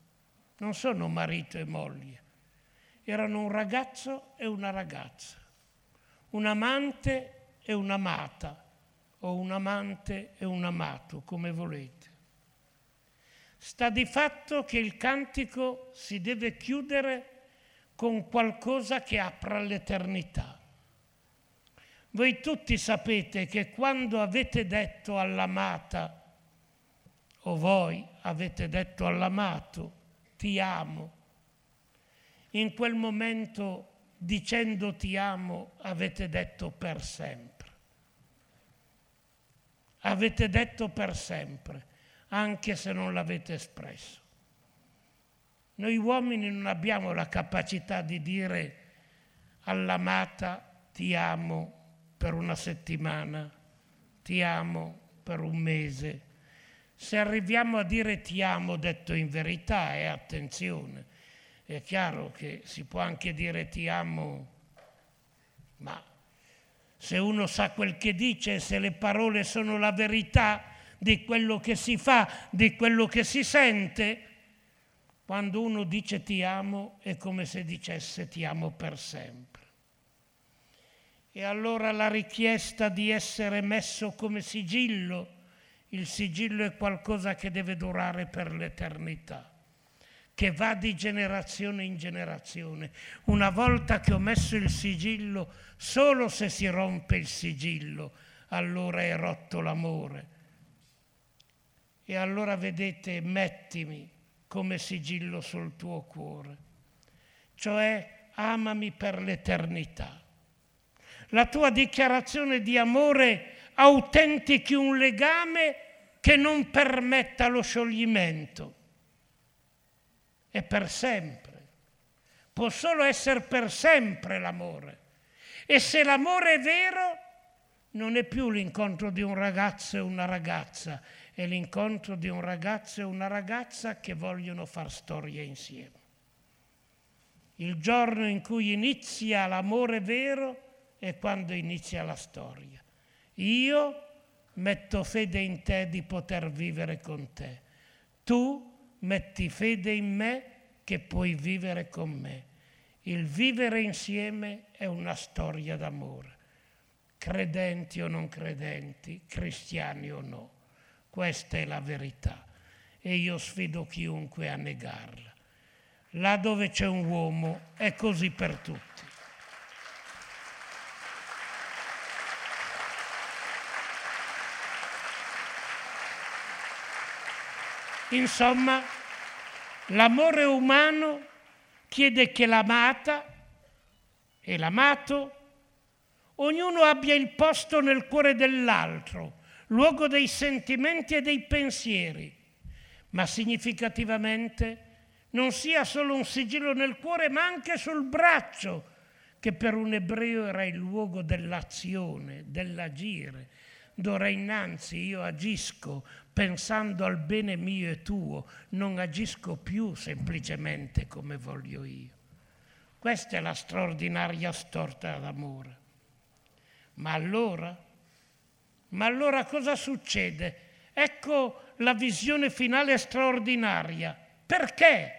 non sono marito e moglie, erano un ragazzo e una ragazza, un amante e un'amata, o un amante e un amato, come volete. Sta di fatto che il cantico si deve chiudere con qualcosa che apra all'eternità. Voi tutti sapete che quando avete detto all'amata, o voi avete detto all'amato, ti amo, in quel momento dicendo ti amo avete detto per sempre. Avete detto per sempre, anche se non l'avete espresso. Noi uomini non abbiamo la capacità di dire all'amata ti amo per una settimana, ti amo per un mese. Se arriviamo a dire ti amo detto in verità, e attenzione, è chiaro che si può anche dire ti amo, ma se uno sa quel che dice, se le parole sono la verità di quello che si fa, di quello che si sente, quando uno dice ti amo è come se dicesse ti amo per sempre. E allora la richiesta di essere messo come sigillo, il sigillo è qualcosa che deve durare per l'eternità, che va di generazione in generazione. Una volta che ho messo il sigillo, solo se si rompe il sigillo, allora è rotto l'amore. E allora vedete, mettimi come sigillo sul tuo cuore, cioè amami per l'eternità la tua dichiarazione di amore autentichi un legame che non permetta lo scioglimento. È per sempre. Può solo essere per sempre l'amore. E se l'amore è vero, non è più l'incontro di un ragazzo e una ragazza, è l'incontro di un ragazzo e una ragazza che vogliono far storia insieme. Il giorno in cui inizia l'amore vero è quando inizia la storia. Io metto fede in te di poter vivere con te. Tu metti fede in me che puoi vivere con me. Il vivere insieme è una storia d'amore credenti o non credenti, cristiani o no. Questa è la verità e io sfido chiunque a negarla. Là dove c'è un uomo è così per tutti. Insomma, l'amore umano chiede che l'amata e l'amato ognuno abbia il posto nel cuore dell'altro, luogo dei sentimenti e dei pensieri, ma significativamente non sia solo un sigillo nel cuore, ma anche sul braccio, che per un ebreo era il luogo dell'azione, dell'agire. D'ora innanzi io agisco pensando al bene mio e tuo, non agisco più semplicemente come voglio io. Questa è la straordinaria storta d'amore. Ma allora? Ma allora cosa succede? Ecco la visione finale straordinaria. Perché?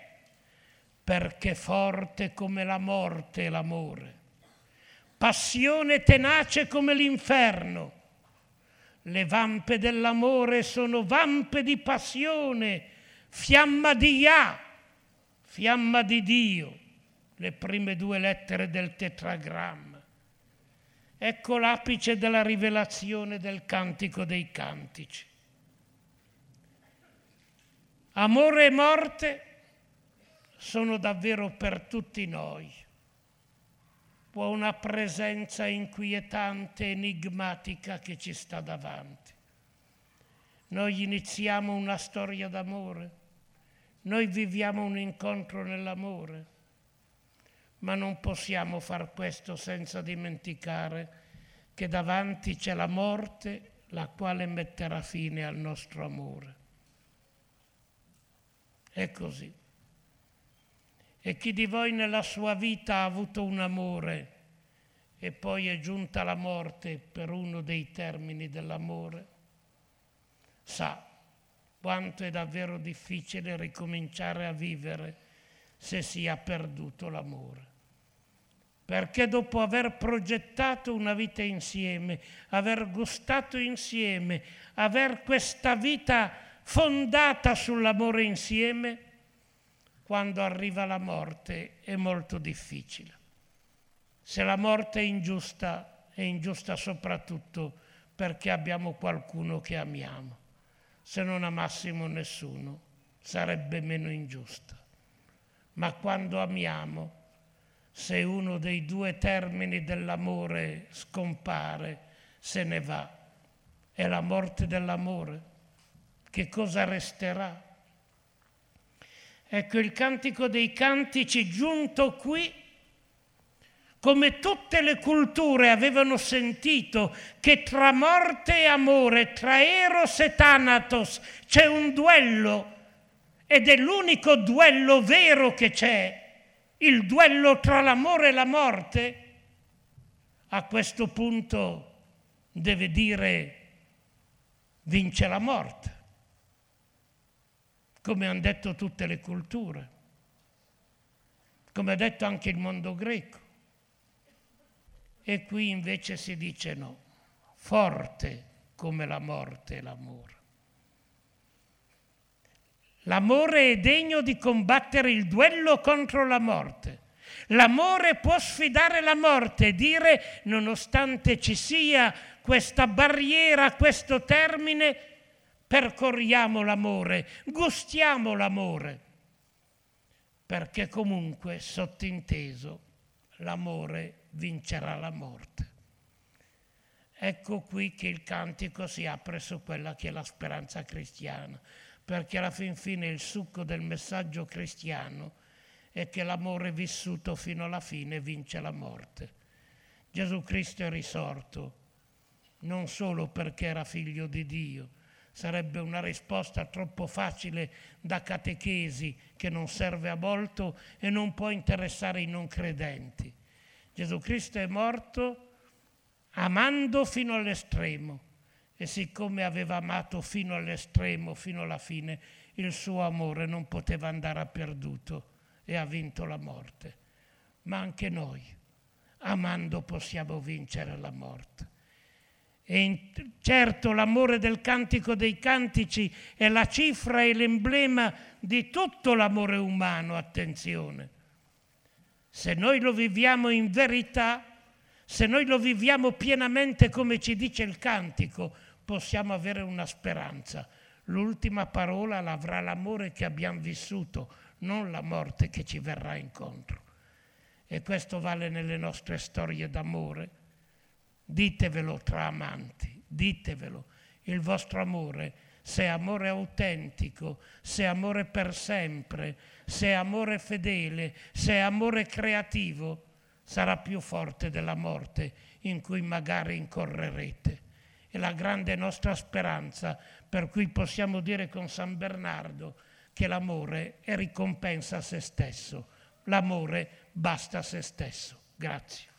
Perché forte come la morte l'amore, passione tenace come l'inferno. Le vampe dell'amore sono vampe di passione, fiamma di Yah, fiamma di Dio, le prime due lettere del tetragramma. Ecco l'apice della rivelazione del cantico dei cantici. Amore e morte sono davvero per tutti noi. Può una presenza inquietante, enigmatica che ci sta davanti. Noi iniziamo una storia d'amore, noi viviamo un incontro nell'amore ma non possiamo far questo senza dimenticare che davanti c'è la morte, la quale metterà fine al nostro amore. È così. E chi di voi nella sua vita ha avuto un amore e poi è giunta la morte per uno dei termini dell'amore, sa quanto è davvero difficile ricominciare a vivere se si ha perduto l'amore. Perché dopo aver progettato una vita insieme, aver gustato insieme, aver questa vita fondata sull'amore insieme, quando arriva la morte è molto difficile. Se la morte è ingiusta, è ingiusta soprattutto perché abbiamo qualcuno che amiamo. Se non amassimo nessuno, sarebbe meno ingiusta. Ma quando amiamo, se uno dei due termini dell'amore scompare, se ne va. È la morte dell'amore. Che cosa resterà? Ecco il cantico dei cantici giunto qui, come tutte le culture avevano sentito che tra morte e amore, tra Eros e Thanatos c'è un duello ed è l'unico duello vero che c'è il duello tra l'amore e la morte, a questo punto deve dire vince la morte, come hanno detto tutte le culture, come ha detto anche il mondo greco. E qui invece si dice no, forte come la morte e l'amore. L'amore è degno di combattere il duello contro la morte. L'amore può sfidare la morte e dire, nonostante ci sia questa barriera, questo termine, percorriamo l'amore, gustiamo l'amore, perché comunque, sottinteso, l'amore vincerà la morte. Ecco qui che il cantico si apre su quella che è la speranza cristiana, perché alla fin fine il succo del messaggio cristiano è che l'amore vissuto fino alla fine vince la morte. Gesù Cristo è risorto non solo perché era figlio di Dio, sarebbe una risposta troppo facile da catechesi che non serve a molto e non può interessare i non credenti. Gesù Cristo è morto amando fino all'estremo e siccome aveva amato fino all'estremo, fino alla fine, il suo amore non poteva andare a perduto e ha vinto la morte. Ma anche noi, amando, possiamo vincere la morte. E certo l'amore del cantico dei cantici è la cifra e l'emblema di tutto l'amore umano, attenzione. Se noi lo viviamo in verità, se noi lo viviamo pienamente come ci dice il cantico, possiamo avere una speranza. L'ultima parola l'avrà l'amore che abbiamo vissuto, non la morte che ci verrà incontro. E questo vale nelle nostre storie d'amore. Ditevelo tra amanti, ditevelo. Il vostro amore, se è amore autentico, se è amore per sempre, se è amore fedele, se è amore creativo, sarà più forte della morte in cui magari incorrerete. È la grande nostra speranza per cui possiamo dire con San Bernardo, che l'amore è ricompensa a se stesso, l'amore basta a se stesso. Grazie.